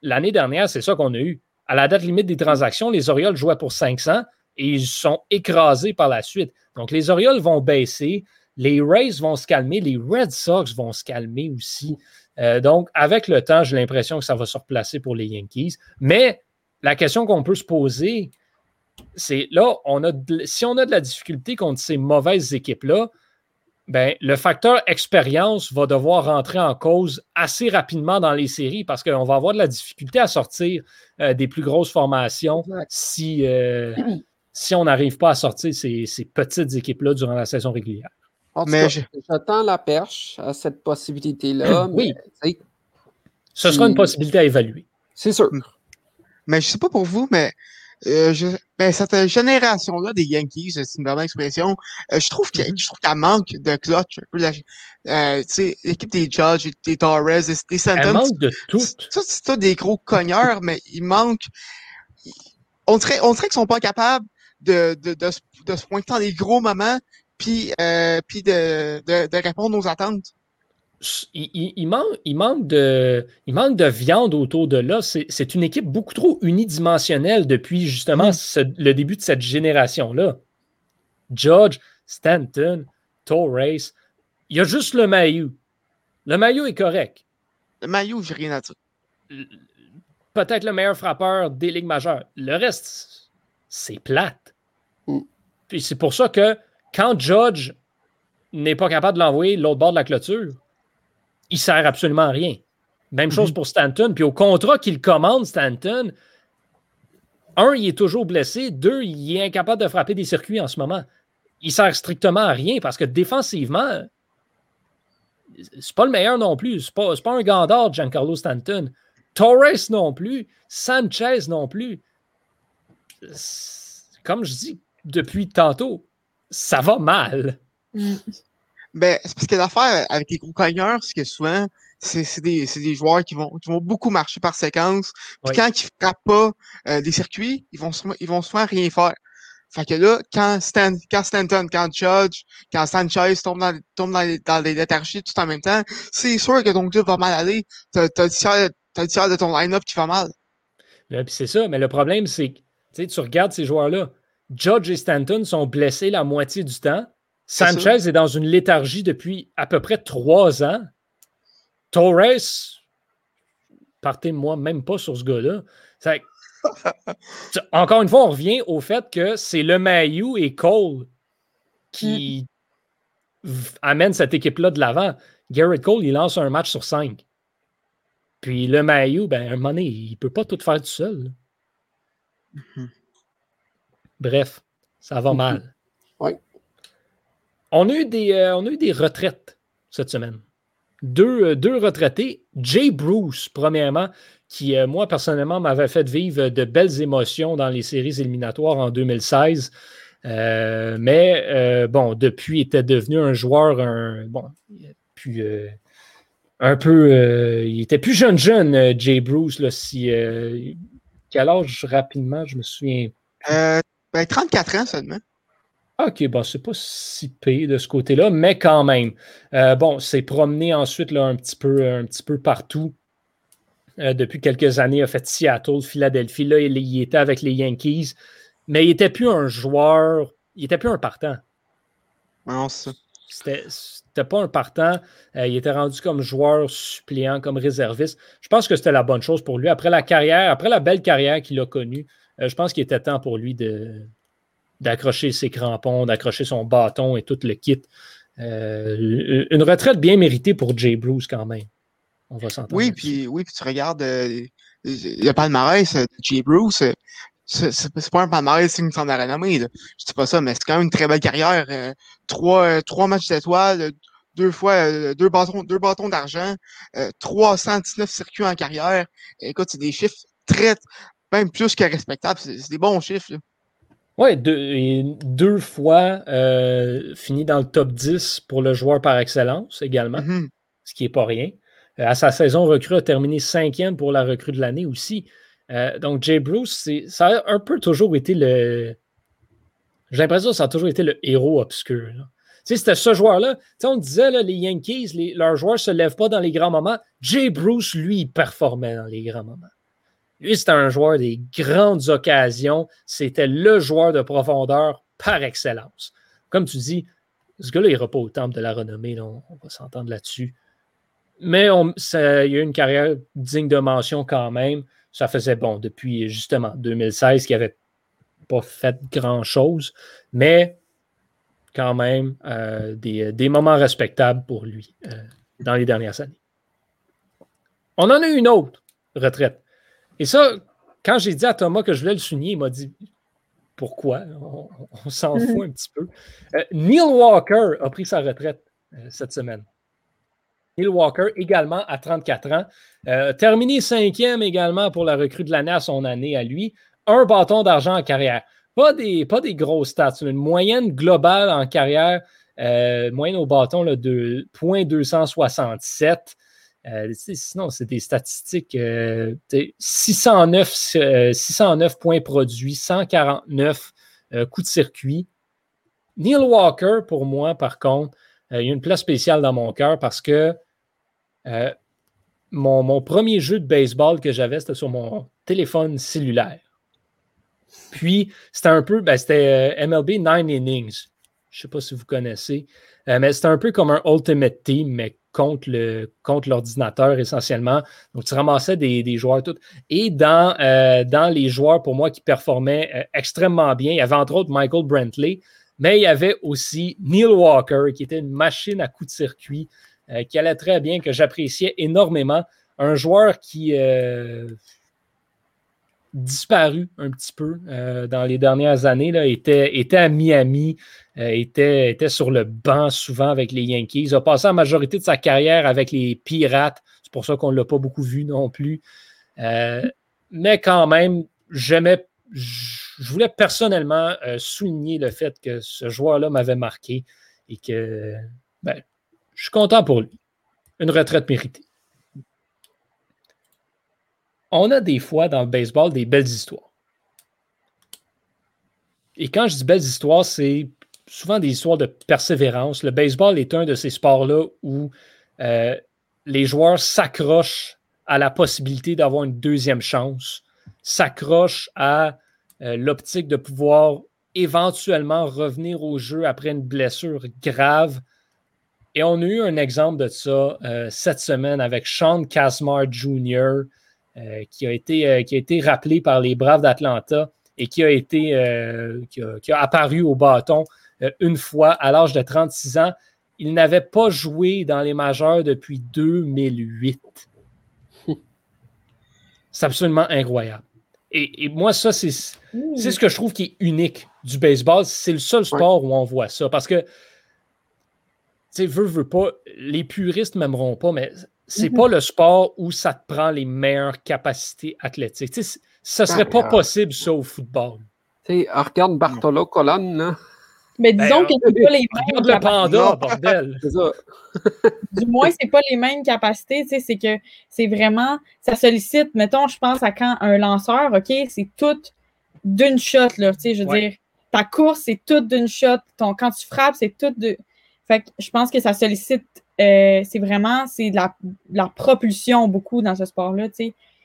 L'année dernière, c'est ça qu'on a eu. À la date limite des transactions, les Orioles jouaient pour 500 et ils sont écrasés par la suite. Donc, les Orioles vont baisser. Les Rays vont se calmer. Les Red Sox vont se calmer aussi. Euh, donc, avec le temps, j'ai l'impression que ça va se replacer pour les Yankees. Mais la question qu'on peut se poser, c'est là, on a de- si on a de la difficulté contre ces mauvaises équipes-là, ben, le facteur expérience va devoir rentrer en cause assez rapidement dans les séries parce qu'on va avoir de la difficulté à sortir euh, des plus grosses formations si, euh, si on n'arrive pas à sortir ces, ces petites équipes-là durant la saison régulière. En tout Mais cas, je- j'attends la perche à cette possibilité-là. Oui. mais, Ce sera une possibilité à évaluer. C'est sûr. Mais je sais pas pour vous, mais euh, je, ben, cette génération-là des Yankees, c'est une bonne expression, euh, je trouve qu'il je trouve qu'elle manque de clutch. euh, tu sais, l'équipe des Judge, des Torres, des, des Elle manque de tout. c'est tout des gros cogneurs, mais il manque. On dirait, on dirait qu'ils sont pas capables de, de, de, se- de se pointer dans des gros moments, puis, euh, puis de, de, de répondre aux attentes. Il, il- il manque, il, manque de, il manque de viande autour de là. C'est une équipe beaucoup trop unidimensionnelle depuis justement ce- le début de cette génération-là. Judge, Stanton, Torres, il y a juste le maillot. Le maillot est correct. Le maillot, j'ai rien à dire. Peut-être le meilleur frappeur des ligues majeures. Le reste, c'est plate. Mm. Puis c'est pour ça que quand Judge n'est pas capable de l'envoyer l'autre bord de la clôture, il sert absolument à rien. Même chose mhm. pour Stanton. Puis au contrat qu'il commande, Stanton, un, il est toujours blessé. Deux, il est incapable de frapper des circuits en ce moment. Il sert strictement à rien parce que défensivement, c'est pas le meilleur non plus. C'est pas, pas un gandard, Giancarlo Stanton. Torres non plus. Sanchez non plus. Comme je dis depuis tantôt, ça va mal. Ben, c'est parce que l'affaire avec les gros cogneurs, c'est que souvent, c'est des, des, joueurs qui vont, qui vont beaucoup marcher par séquence. Puis quand ils frappent pas euh, des circuits, ils vont, ils vont souvent rien faire. Fait que là, quand, Stan, quand Stanton, quand Judge, quand Sanchez tombe dans, tombe dans, les, dans les léthargies tout en même temps, c'est sûr que ton club va mal aller. T'as as le tiers de ton line-up qui va mal. c'est ça, mais le problème, c'est que tu regardes ces joueurs-là. Judge et Stanton sont blessés la moitié du temps. Sanchez est, dans une léthargie depuis à peu près trois ans. Torres, partez-moi même pas sur ce gars-là. Encore une fois, on revient au fait que c'est le Mayu et Cole qui mm. amènent cette équipe-là de l'avant. Garrett Cole, il lance un match sur cinq. Puis le Mayu, ben, un moment donné, il ne peut pas tout faire tout seul. Mm-hmm. Bref, ça va mal. Oui. On a, eu des, euh, on a eu des retraites cette semaine. Deux, euh, retraités. Jay Bruce, premièrement, qui, euh, moi, personnellement, m'avait fait vivre de belles émotions dans les séries éliminatoires en 2016. mais bon, depuis, il était devenu un joueur, un, bon, puis, un peu, il était plus jeune, jeune, Jay Bruce. Là, si, quel âge rapidement, je me souviens. Ben, 34 ans seulement. OK, bon, c'est pas si pire de ce côté-là, mais quand même. Euh, bon, c'est promené ensuite là, un, petit peu, un petit peu partout. Euh, depuis quelques années, il a fait Seattle, Philadelphie. Là, il, était avec les Yankees, mais il n'était plus un joueur, il n'était plus un partant. Non, ça. C'était pas un partant. Euh, il était rendu comme joueur suppléant, comme réserviste. Je pense que c'était la bonne chose pour lui. Après la carrière, après la belle carrière qu'il a connue, je pense qu'il était temps pour lui de, d'accrocher ses crampons, d'accrocher son bâton et tout le kit. Euh, une retraite bien méritée pour Jay Bruce quand même. On va s'entendre. Oui, puis oui, puis tu regardes euh, le palmarès de Jay Bruce. C'est pas un palmarès signe son renommée. Je dis pas ça, mais c'est quand même une très belle carrière. Euh, trois, trois matchs d'étoiles, deux fois deux bâtons, deux bâtons d'argent, 319 circuits en carrière. Écoute, c'est des chiffres très, même plus que respectables. C'est des bons chiffres. Oui, deux, deux fois euh, fini dans le top 10 pour le joueur par excellence également, mm-hmm. ce qui n'est pas rien. Euh, à sa saison recrue, a terminé cinquième pour la recrue de l'année aussi. Euh, donc, Jay Bruce, ça a un peu toujours été le. J'ai l'impression que ça a toujours été le héros obscur. C'était ce joueur-là. On disait, là, les Yankees, leurs joueurs ne se lèvent pas dans les grands moments. Jay Bruce, lui, il performait dans les grands moments. Lui, c'était un joueur des grandes occasions. C'était le joueur de profondeur par excellence. Comme tu dis, ce gars-là, il n'ira pas au temple de la renommée. on, va s'entendre là-dessus. Mais on, ça, il a eu une carrière digne de mention quand même. Ça faisait bon depuis justement 2016 qu'il n'avait pas fait grand-chose. Mais quand même, euh, des, moments respectables pour lui euh, dans les dernières années. On en a une autre retraite. Et ça, quand j'ai dit à Thomas que je voulais le souligner, il m'a dit pourquoi? On, s'en mhm. fout un petit peu. Euh, Neil Walker a pris sa retraite euh, cette semaine. Neil Walker, également à 34 ans. Euh, terminé cinquième également pour la recrue de l'année à son année à lui. Un bâton d'argent en carrière. Pas des, pas des gros stats. Une moyenne globale en carrière, moyenne au bâton là, de 0.267. Euh, sinon, c'est des statistiques. 609, euh, 609 euh, points produits, 149 coups de circuit. Neil Walker, pour moi, par contre, il y a une place spéciale dans mon cœur parce que mon, premier jeu de baseball que j'avais, c'était sur mon téléphone cellulaire. Puis, c'était un peu, ben, c'était MLB Nine Innings. Je ne sais pas si vous connaissez, mais c'était un peu comme un Ultimate Team, mais contre, le, contre l'ordinateur essentiellement. Donc, tu ramassais des, joueurs tout. Et dans, euh, dans les joueurs, pour moi, qui performaient euh, extrêmement bien, il y avait entre autres Michael Brantley. Mais il y avait aussi Neil Walker, qui était une machine à coups de circuit, euh, qui allait très bien, que j'appréciais énormément. Un joueur qui disparu un petit peu euh, dans les dernières années, là, était, était à Miami, était, était sur le banc souvent avec les Yankees. Il a passé la majorité de sa carrière avec les Pirates. C'est pour ça qu'on ne l'a pas beaucoup vu non plus. mais quand même, j'aimais je voulais personnellement euh, souligner le fait que ce joueur-là m'avait marqué et que ben, je suis content pour lui. Une retraite méritée. On a des fois dans le baseball des belles histoires. Et quand je dis belles histoires, c'est souvent des histoires de persévérance. Le baseball est un de ces sports-là où euh, les joueurs s'accrochent à la possibilité d'avoir une deuxième chance, s'accrochent à euh, l'optique de pouvoir éventuellement revenir au jeu après une blessure grave. Et on a eu un exemple de ça euh, cette semaine avec Sean Casmar Jr., qui, a été, qui a été rappelé par les Braves d'Atlanta et qui a, été, qui a, apparu au bâton une fois à l'âge de 36 ans. Il n'avait pas joué dans les majeurs depuis 2008. C'est absolument incroyable. Et, moi, ça, c'est ce que je trouve qui est unique du baseball. C'est le seul sport où on voit ça. Parce que, tu sais, veux, veux pas, les puristes m'aimeront pas, mais c'est pas le sport où ça te prend les meilleures capacités athlétiques. Tu sais, ça serait pas possible, ça, au football. Tu sais, regarde Bartolo Colon, là. Mais disons ben, que c'est pas les mêmes. le panda, bordel. C'est ça. du moins, c'est pas les mêmes capacités. Tu sais, c'est que c'est vraiment. Ça sollicite, mettons, je pense à quand un lanceur, OK, c'est tout d'une shot, là. Tu sais, je veux dire, ta course, c'est tout d'une shot. Ton, quand tu frappes, c'est tout de. Fait que je pense que ça sollicite. Euh, c'est vraiment. C'est de la, de la propulsion beaucoup dans ce sport-là.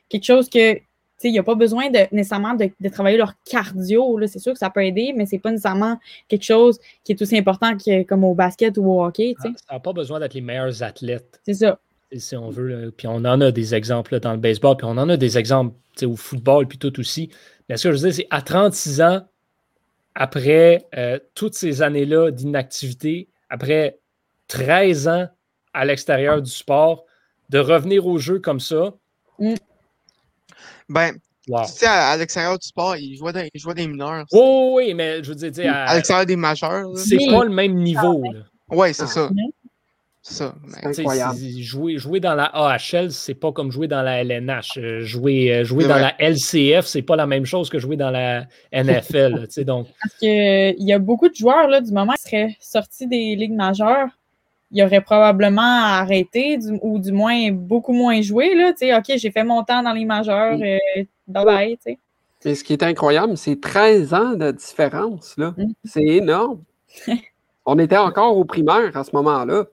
Quelque chose que il n'y a pas besoin de, nécessairement de, travailler leur cardio. C'est sûr que ça peut aider, mais ce n'est pas nécessairement quelque chose qui est aussi important que, comme au basket ou au hockey. Ça n'a pas besoin d'être les meilleurs athlètes. C'est ça. Si on veut. Puis on en a des exemples dans le baseball, puis on en a des exemples au football, puis tout aussi. Mais ce que je veux dire, c'est à 36 ans, après euh, toutes ces années-là d'inactivité, après 13 ans à l'extérieur du sport, de revenir au jeu comme ça, mm. Ben, tu sais, à, l'extérieur du sport, il jouait, dans, il des mineurs. Oh, oui, mais je veux dire, à, l'extérieur des majeurs. C'est pas le même niveau. Oui, c'est ça. C'est ça. incroyable. Jouer, jouer dans la AHL, c'est pas comme jouer dans la LNH. Euh, jouer, euh, jouer dans la LCF, c'est pas la même chose que jouer dans la NFL. donc. Parce qu'il y a beaucoup de joueurs là, du moment qui seraient sortis des ligues majeures il aurait probablement arrêté ou du moins beaucoup moins joué. Là, OK, j'ai fait mon temps dans les majeurs, euh, bye bye. Mais ce qui est incroyable, c'est 13 ans de différence. Là. Mm. C'est énorme. On était encore au primaire à ce moment-là.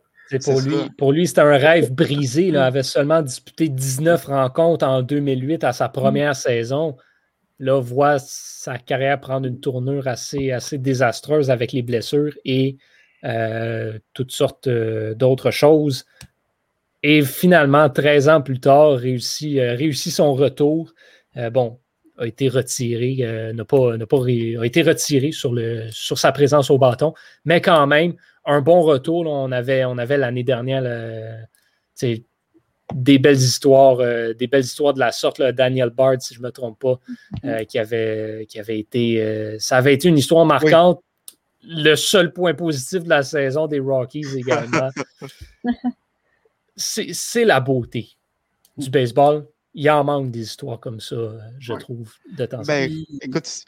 Pour lui, pour lui, c'était un rêve brisé. Il avait seulement disputé 19 rencontres en 2008 à sa mm. première saison. Là, voit sa carrière prendre une tournure assez, assez désastreuse avec les blessures et euh, toutes sortes euh, d'autres choses. Et finalement, 13 ans plus tard, réussit, euh, réussit son retour. bon, a été retiré, n'a pas, pas a été retiré sur, le, sur sa présence au bâton, mais quand même, un bon retour. on avait, on avait l'année dernière des belles histoires, des belles histoires de la sorte. Daniel Bard, si je ne me trompe pas, mm-hmm. qui, avait, qui avait été. ça avait été une histoire marquante le seul point positif de la saison des Rockies également. c'est la beauté du baseball. Il en manque des histoires comme ça, je trouve, de temps en ben, temps. écoute.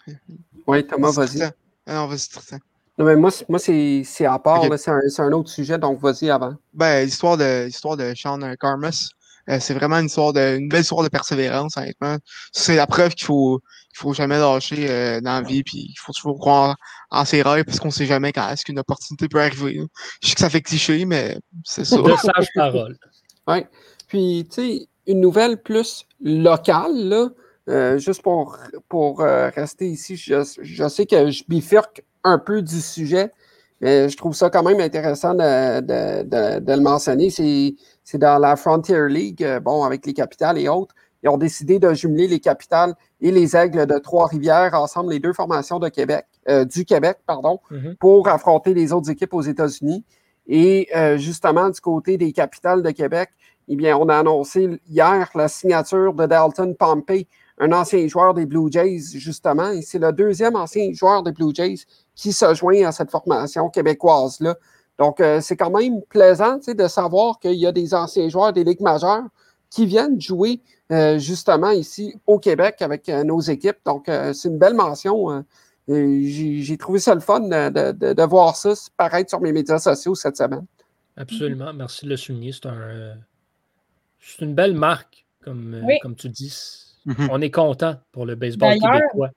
Oui, Thomas, vas-y. Ah non, vas-y, non, mais moi, moi c'est à part, c'est un, un, autre sujet, donc vas-y avant. Ben, l'histoire de, de Sean Carmus, euh, c'est vraiment une, histoire de, une belle histoire de persévérance, honnêtement. C'est la preuve qu'il faut, il faut jamais lâcher euh, dans la vie, puis il faut toujours croire en ses rêves parce qu'on sait jamais quand est-ce qu'une opportunité peut arriver. Je sais que ça fait cliché, mais c'est ça. De sages paroles. Oui. Puis, tu sais, une nouvelle plus locale, là, euh, juste pour, pour euh, rester ici, je, je, sais que je bifurque un peu du sujet, mais je trouve ça quand même intéressant de, de, de, de le mentionner. C'est dans la Frontier League, bon, avec les capitales et autres ils ont décidé de jumeler les capitales et les aigles de Trois-Rivières ensemble, les deux formations de Québec, euh, du Québec, pardon, Mhm. pour affronter les autres équipes aux États-Unis. Et euh, justement, du côté des capitales de Québec, eh bien, on a annoncé hier la signature de Dalton Pompey, un ancien joueur des Blue Jays, justement. Et c'est le deuxième ancien joueur des Blue Jays qui se joint à cette formation québécoise-là. Donc, euh, c'est quand même plaisant de savoir qu'il y a des anciens joueurs des ligues majeures qui viennent jouer euh, justement ici au Québec avec euh, nos équipes. Donc, euh, c'est une belle mention. euh, J'ai trouvé ça le fun de, de- de- de voir ça paraître sur mes médias sociaux cette semaine. Absolument. Merci de le souligner. C'est un, euh, c'est une belle marque, comme, euh, Oui. comme tu dis. Mhm. On est content pour le baseball québécois.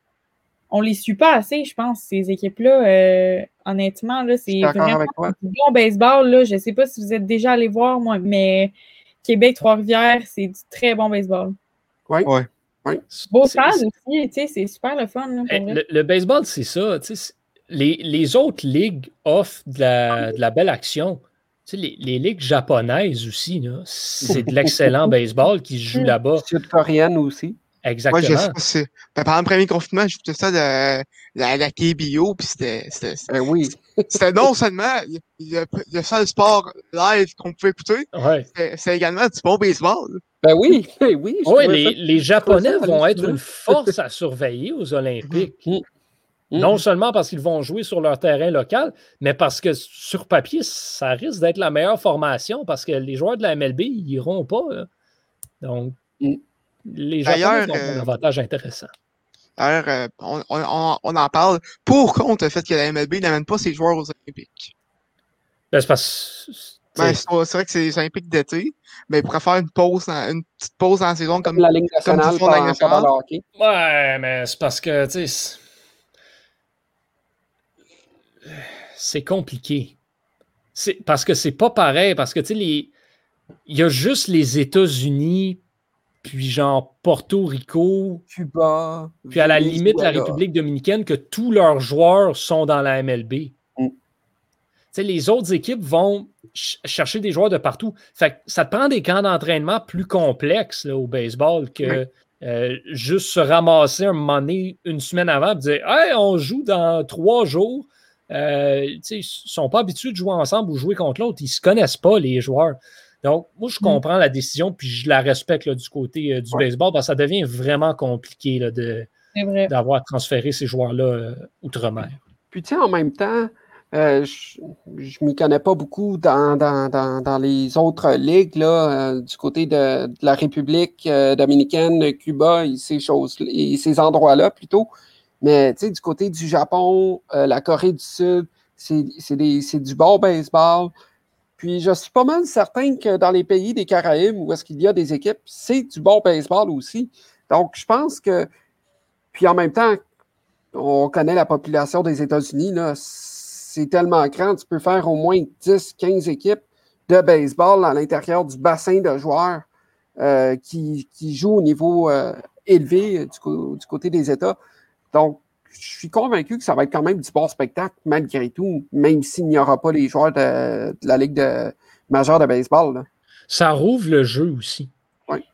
On les suit pas assez, je pense, ces équipes-là. Euh, honnêtement, là, c'est suis d'accord vraiment avec toi. du bon baseball. Là. Je sais pas si vous êtes déjà allé voir, moi, mais Québec, Trois-Rivières, c'est du très bon baseball. Beau C'est- stade aussi, tu sais, c'est super le fun. Là, pour Eh. Le, le baseball, c'est ça. tu sais, c'est- Les, les autres ligues offrent de la, de la belle action. Tu sais, les, les ligues japonaises aussi, c'est de l'excellent baseball qui se joue là-bas. Sud-coréenne aussi. Exactement. Moi, je sais pas si. Ben, pendant le premier confinement, j'écoutais ça de la, la KBO, puis c'était. c'était- Ben oui. C'était non seulement le, le, le seul sport live qu'on pouvait écouter, Ouais. c'était également du bon baseball. Ben oui. Ben oui. les, les Japonais ça vont être une force à surveiller aux Olympiques. Mhm. Mhm. Non seulement parce qu'ils vont jouer sur leur terrain local, mais parce que sur papier, ça risque d'être la meilleure formation parce que les joueurs de la MLB, ils iront pas. là. Donc, Mm. Les Japonais D'ailleurs, ont un euh, avantage intéressant. Alors, euh, on, on, on, en parle pour contre le fait que la MLB n'amène pas ses joueurs aux Olympiques. Ben, c'est parce Ben, vrai que c'est les Olympiques d'été, mais ils pourraient faire une pause, dans- une petite pause dans la saison Comme comme. la Ligue comme nationale la hockey. Ouais, mais c'est parce que, tu sais, c'est- c'est compliqué. C'est parce que c'est pas pareil, parce que, tu sais, les... il y a juste les États-Unis, puis genre Porto Rico, Cuba. puis à la limite la. République dominicaine, que tous leurs joueurs sont dans la MLB. Mm. Les autres équipes vont ch- chercher des joueurs de partout. Fait que ça te prend des camps d'entraînement plus complexes là, au baseball que euh, juste se ramasser un moment donné, une semaine avant et dire Hey, on joue dans trois jours. Euh, ils ne sont pas habitués de jouer ensemble ou jouer contre l'autre. Ils ne se connaissent pas, les joueurs. Donc, moi, je Mm. comprends la décision, puis je la respecte là, du côté euh, du Ouais. baseball, parce que ça devient vraiment compliqué là, de, d'avoir transféré ces joueurs-là euh, outre-mer. Puis, tu sais, en même temps, euh, je ne m'y connais pas beaucoup dans, dans, dans, dans les autres ligues, là, du côté de, de la République dominicaine, Cuba et ces choses et ces endroits-là plutôt. Mais, tu sais, du côté du Japon, la Corée du Sud, c'est c'est des- c'est du bon baseball. Puis, je suis pas mal certain que dans les pays des Caraïbes où est-ce qu'il y a des équipes, c'est du bon baseball aussi. Donc, je pense que. Puis, en même temps, on connaît la population des États-Unis, là, c'est tellement grand, tu peux faire au moins 10, 15 équipes de baseball à l'intérieur du bassin de joueurs euh, qui, qui jouent au niveau euh, élevé euh, du, du côté des États. Donc, je suis convaincu que ça va être quand même du bon spectacle malgré tout, même s'il n'y aura pas les joueurs de, de la Ligue de, majeure de baseball. là. Ça rouvre le jeu aussi.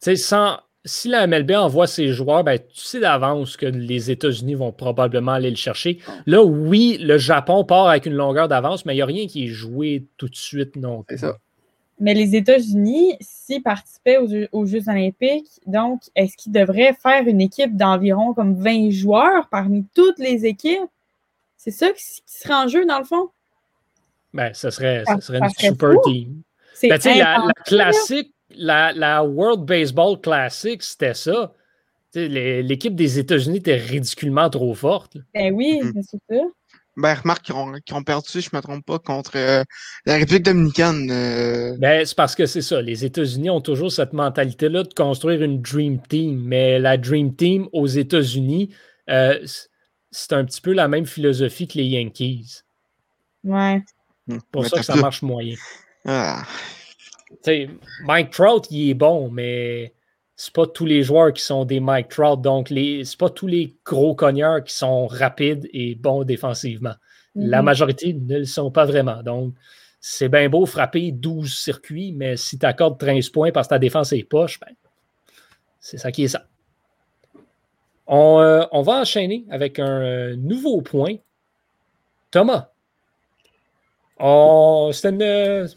Sais, sans, si la MLB envoie ses joueurs, ben, tu sais d'avance que les États-Unis vont probablement aller le chercher. Là, oui, le Japon part avec une longueur d'avance, mais il n'y a rien qui est joué tout de suite non plus. C'est ça. Mais les États-Unis, s'ils participaient aux, Jeux- aux Jeux olympiques, donc, est-ce qu'ils devraient faire une équipe d'environ comme 20 joueurs parmi toutes les équipes? C'est ça qui, qui serait en jeu, dans le fond? Ben, ça serait, Ça- ça serait ça une serait super fou. team. C'est Ben, tu sais, la, la classique, la, la World Baseball Classic, c'était ça. L'équipe des États-Unis était ridiculement trop forte. là. Ben oui, Mhm. mais c'est ça. Ben, remarque qu'ils ont, qu'ils ont perdu, si je me trompe pas, contre euh, la République dominicaine. euh, Ben, c'est parce que c'est ça. Les États-Unis ont toujours cette mentalité-là de construire une Dream Team. Mais la Dream Team aux États-Unis, euh, c'est un petit peu la même philosophie que les Yankees. Ouais. C'est pour mais ça que ça marche moyen. Ah. Mike Trout, il est bon, mais c'est pas tous les joueurs qui sont des Mike Trout. Donc, les, c'est pas tous les gros cogneurs qui sont rapides et bons défensivement. La Mhm. majorité ne le sont pas vraiment. Donc, c'est bien beau frapper 12 circuits, mais si tu accordes 13 points parce que ta défense est poche, ben, C'est ça qui est ça. On, euh, on va enchaîner avec un euh, nouveau point. Thomas, on, c'était une,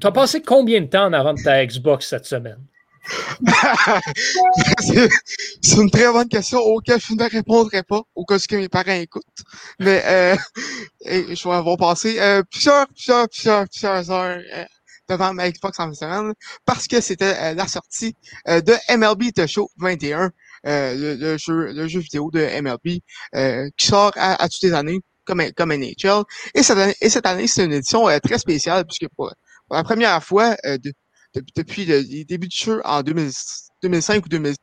tu as passé combien de temps en avant de ta Xbox cette semaine? C'est une très bonne question auquel je ne répondrai pas au cas où mes parents écoutent. Mais euh, je vais avoir passé euh, plusieurs, plusieurs, plusieurs, plusieurs heures euh, devant ma Xbox en semaine parce que c'était euh, la sortie euh, de MLB The Show 21, le, jeu, le jeu vidéo de MLB qui sort à, toutes les années comme, comme NHL. Et cette année, et cette année c'est une édition très spéciale puisque pour, pour la première fois de, depuis le, début du jeu en 2005 ou 2010,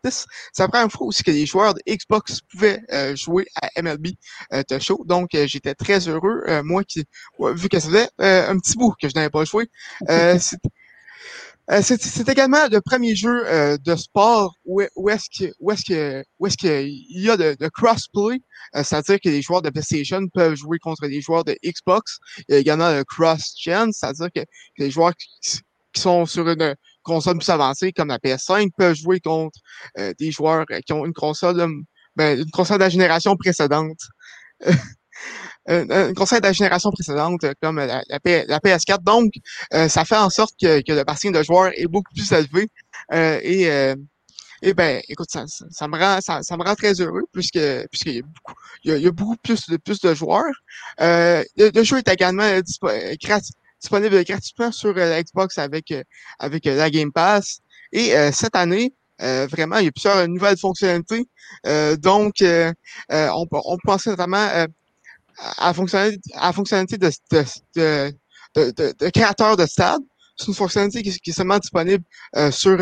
c'est la première fois aussi que les joueurs de Xbox pouvaient euh, jouer à MLB euh, The Show. Donc, euh, j'étais très heureux, moi qui, vu que ça faisait un petit bout que je n'avais pas joué. c'est également le premier jeu de sport où, est-ce que où est-ce que où est-ce qu'il y a de, crossplay, c'est-à-dire que les joueurs de PlayStation peuvent jouer contre les joueurs de Xbox. Il y a également le cross-gen, c'est-à-dire que, que, les joueurs qui, qui sont sur une console plus avancée comme la PS5 peuvent jouer contre euh, des joueurs qui ont une console, ben, une console de la génération précédente. une console de la génération précédente comme la, la, PS4. Donc, euh, ça fait en sorte que, que, le bassin de joueurs est beaucoup plus élevé. Euh, et et ben, écoute, ça, me rend ça, me rend très heureux puisque puisqu'il y a beaucoup plus de plus de joueurs. le, jeu est également gratuit disponible gratuitement sur euh, Xbox avec, euh, avec euh, la Game Pass. Et cette année, vraiment, il y a plusieurs nouvelles fonctionnalités. donc, on, on pense notamment à la fonctionnalité, à fonctionnalité de, de, de, de, créateur de stade. C'est une fonctionnalité qui, est seulement disponible sur,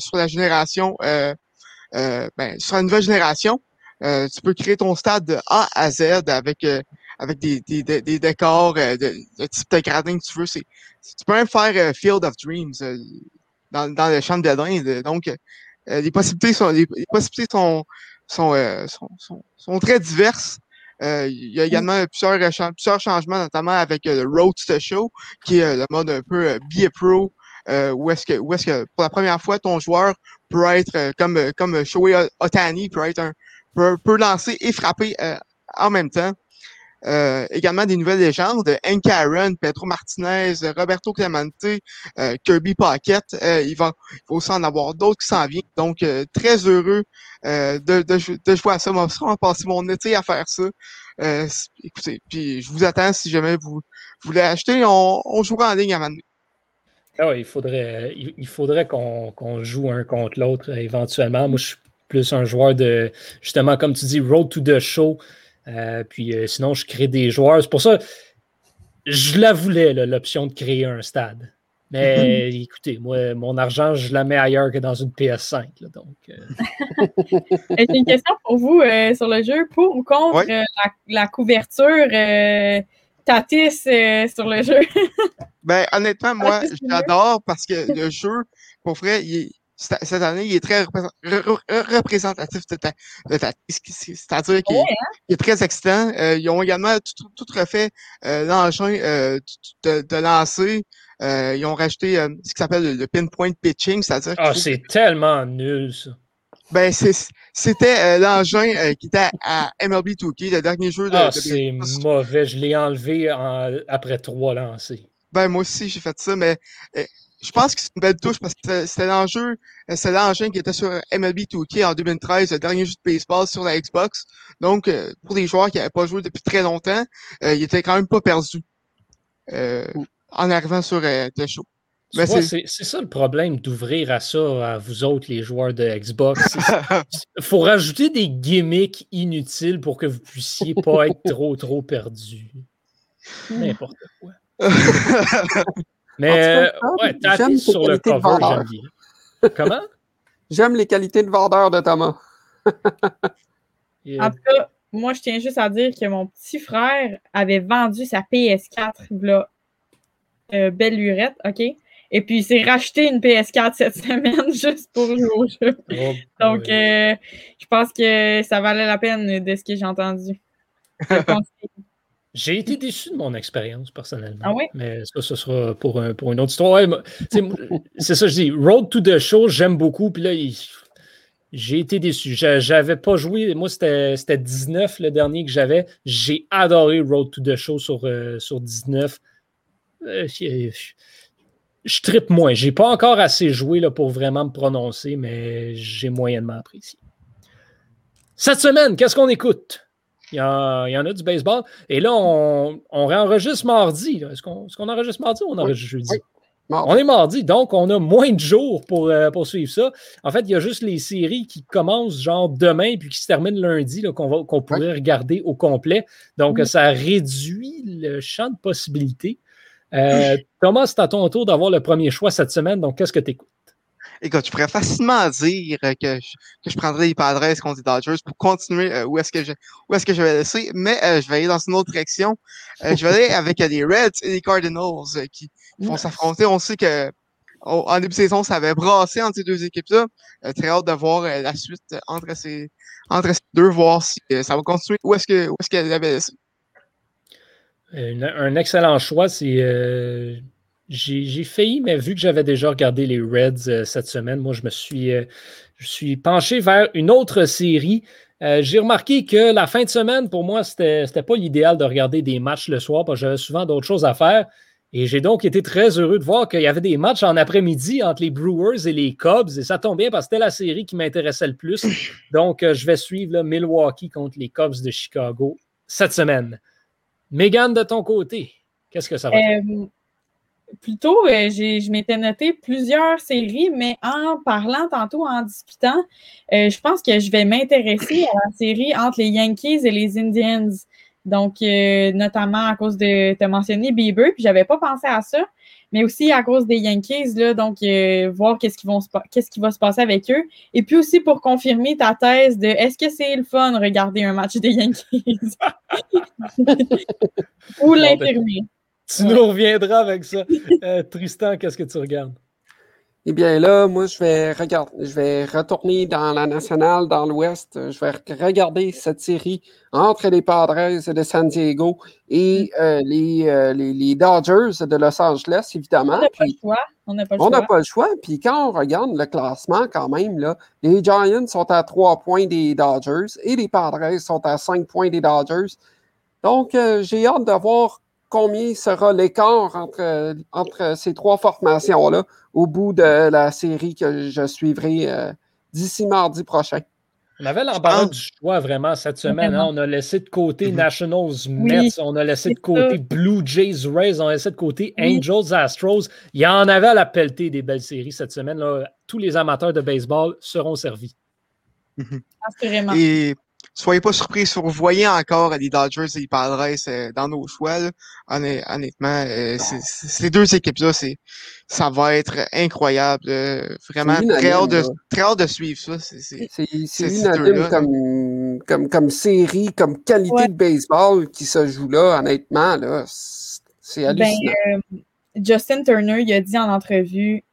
sur la génération, ben, sur la nouvelle génération. tu peux créer ton stade de A à Z avec avec des, des, des, décors euh, de, de, type de gradin que tu veux. C'est, tu peux même faire euh, Field of Dreams euh, dans, dans le champ de dinde. Donc, les possibilités sont les, possibilités sont, sont, sont, sont, sont, très diverses. il y a également plusieurs, plusieurs changements, notamment avec le Road to Show, qui est le mode un peu Be a Pro, où est-ce que, où est-ce que pour la première fois, ton joueur peut être comme, comme Shoei Otani, peut être un, peut, peut lancer et frapper en même temps. Euh, également des nouvelles légendes, Hank Aaron, Pedro Martinez, Roberto Clemente, euh, Kirby Pocket. Euh, il, va, il aussi en avoir d'autres qui s'en viennent. Donc, très heureux de, de, jouer à ça. Moi, je passer mon été à faire ça. écoutez, puis je vous attends si jamais vous, voulez acheter. On, on jouera en ligne à maintenant. Ah oui, il faudrait, il, faudrait qu'on joue un contre l'autre éventuellement. Moi, je suis plus un joueur de, justement, comme tu dis, Road to the Show. Euh, puis euh, sinon, je crée des joueurs. C'est pour ça, je la voulais, l'option de créer un stade. Mais écoutez, moi, mon argent, je la mets ailleurs que dans une PS5. donc, euh. J'ai une question pour vous sur le jeu. Pour ou contre la, couverture Tatis sur le jeu? ben, honnêtement, moi, j'adore parce que le jeu, pour vrai, il est, cette année, il est très représentatif de ta, c'est-à-dire qu'il hein? est très excitant. Euh, ils ont également tout, refait euh, l'engin euh, de, de, lancer. ils ont rajouté ce qui s'appelle le, pinpoint pitching, c'est-à-dire Ah, c'est tellement nul ça. Ben, c'était l'engin qui était à MLB 2K, le dernier jeu de. Ah, c'est mauvais. Je l'ai enlevé après trois lancés. Ben, moi aussi, j'ai fait ça, mais je pense que c'est une belle touche parce que c'était l'enjeu, c'est l'engin qui était sur MLB 2K en 2013, le dernier jeu de baseball sur la Xbox. Donc, euh, pour les joueurs qui n'avaient pas joué depuis très longtemps, euh, ils étaient quand même pas perdus euh, en arrivant sur euh, le show. C'est ça le problème d'ouvrir à ça à vous autres, les joueurs de Xbox. Il faut rajouter des gimmicks inutiles pour que vous puissiez pas être trop, trop perdus. N'importe quoi. Mais ouais, t'as sur le cover, j'aime bien. Comment? J'aime les qualités de vendeur de Thomas. En tout cas, moi, je tiens juste à dire que mon petit frère avait vendu sa PS4, là, euh, belle lurette, OK? Et puis, il s'est racheté une PS4 cette semaine juste pour jouer au jeu. Oh, Donc, euh, je pense que ça valait la peine de ce que j'ai entendu. J'ai été déçu de mon expérience, personnellement. Ah oui? Mais ça, ce sera pour, un, pour une autre histoire. Ouais, c'est ça, que je dis. Road to the Show, j'aime beaucoup. Puis là, j'ai été déçu. J'a- J'avais pas joué. Moi, c'était c'était 19 le dernier que j'avais. J'ai adoré Road to the Show sur, euh, sur 19. Euh, je, je trippe moins. J'ai pas encore assez joué là, pour vraiment me prononcer, mais j'ai moyennement apprécié. Cette semaine, qu'est-ce qu'on écoute? Il y, en, il y en a du baseball. Et là, on, on réenregistre mardi. Est-ce qu'on est enregistre mardi ou on enregistre jeudi? oui. Mardi. On est mardi, donc on a moins de jours pour, euh, pour suivre ça. En fait, il y a juste les séries qui commencent genre demain puis qui se terminent lundi qu'on va- qu'on pourrait regarder au complet. Donc, ça réduit le champ de possibilités. Euh, Thomas, c'est à ton tour d'avoir le premier choix cette semaine. Donc, qu'est-ce que tu écoutes? Écoute, je pourrais facilement dire euh, que je, que je prendrais les Padres contre les Dodgers pour continuer euh, où est-ce que je où est-ce que je vais laisser, mais euh, je vais aller dans une autre direction. Euh, je vais aller avec les Reds et les Cardinals qui vont s'affronter. On sait que en début de saison, ça avait brassé entre ces deux équipes-là. Très hâte de voir la suite entre ces entre ces deux, voir si ça va continuer. Où est-ce que où est-ce qu'elle avait laissé? Un excellent choix. C'est. J'ai failli, mais vu que j'avais déjà regardé les Reds euh, cette semaine, moi, je me suis, euh, je suis penché vers une autre série. Euh, j'ai remarqué que la fin de semaine, pour moi, c'était pas l'idéal de regarder des matchs le soir parce que j'avais souvent d'autres choses à faire. Et j'ai donc été très heureux de voir qu'il y avait des matchs en après-midi entre les Brewers et les Cubs. Et ça tombe bien parce que c'était la série qui m'intéressait le plus. Donc, euh, je vais suivre là, Milwaukee contre les Cubs de Chicago cette semaine. Megan, de ton côté, qu'est-ce que ça va? Euh, plutôt, euh, je m'étais noté plusieurs séries, mais en parlant tantôt, en discutant, euh, je pense que je vais m'intéresser à la série entre les Yankees et les Indians. Donc, euh, notamment à cause de, tu as mentionné Bieber, puis j'avais pas pensé à ça, mais aussi à cause des Yankees, là, donc voir qu'est-ce qui, vont se pa- qu'est-ce qui va se passer avec eux. Et puis aussi pour confirmer ta thèse de est-ce que c'est le fun de regarder un match des Yankees? Ou l'infirmer. Tu nous reviendras avec ça. Euh, Tristan, qu'est-ce que tu regardes? Eh bien là, moi, je vais regarder, je vais retourner dans la nationale, dans l'Ouest. Je vais regarder cette série entre les Padres de San Diego et euh, les, euh, les, les Dodgers de Los Angeles, évidemment. On n'a pas le choix. On n'a pas le choix. pas le choix. Puis quand on regarde le classement, quand même, là, les Giants sont à 3 points des Dodgers et les Padres sont à 5 points des Dodgers. Donc, euh, j'ai hâte de voir combien sera l'écart entre, entre ces trois formations-là au bout de la série que je suivrai euh, d'ici mardi prochain? On avait l'embarras pense- du choix vraiment cette semaine. hein. On a laissé de côté Mhm. Nationals Mets, on a laissé de côté ça. Blue Jays Rays, on a laissé de côté Oui. Angels Astros. Il y en avait à la pelletée des belles séries cette semaine. là. Tous les amateurs de baseball seront servis. Assurément. Et soyez pas surpris si vous voyez encore les Dodgers et les Padres euh, dans nos choix. là. Honnêtement, euh, c'est- c'est- ces deux équipes-là, c'est ça va être incroyable. euh, vraiment très hâte, de, très hâte de suivre ça. C'est- c'est- C'est c'est C'est ces unanime comme, comme, comme série, comme qualité Ouais. de baseball qui se joue là, honnêtement. Là, c'est Ben, hallucinant. euh, Justin Turner, il a dit en entrevue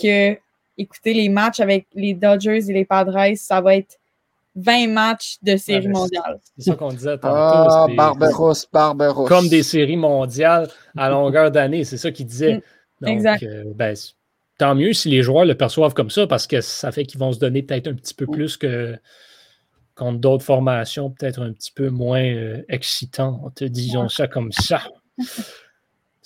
que, écoutez, les matchs avec les Dodgers et les Padres, ça va être 20 matchs de série Ouais, mais mondiale. C'est ça qu'on disait tantôt. ah, Barberousse, Barberousse. Comme des séries mondiales à longueur d'année. C'est ça qu'il disait. Mm, Donc, exact. euh, ben, tant mieux si les joueurs le perçoivent comme ça parce que ça fait qu'ils vont se donner peut-être un petit peu plus que contre d'autres formations, peut-être un petit peu moins euh, excitantes, disons ça comme ça.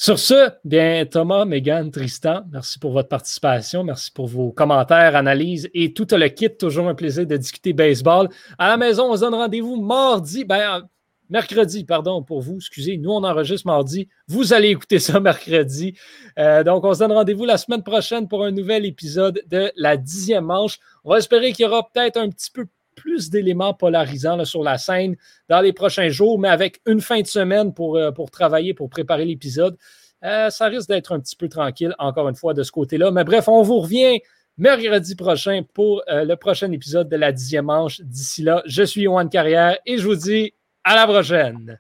Sur ce, bien, Thomas, Megan, Tristan, merci pour votre participation. Merci pour vos commentaires, analyses et tout le kit. Toujours un plaisir de discuter baseball. À la maison, on se donne rendez-vous mardi. Ben, euh, mercredi, pardon, pour vous. Excusez, nous, on enregistre mardi. Vous allez écouter ça mercredi. Euh, donc, on se donne rendez-vous la semaine prochaine pour un nouvel épisode de la dixième manche. On va espérer qu'il y aura peut-être un petit peu plus d'éléments polarisants sur la scène dans les prochains jours, mais avec une fin de semaine pour, euh, travailler, pour préparer l'épisode. Euh, ça risque d'être un petit peu tranquille, encore une fois, de ce côté-là. Mais bref, on vous revient mercredi prochain pour euh, le prochain épisode de la dixième manche. D'ici là, je suis Yohan Carrière et je vous dis à la prochaine.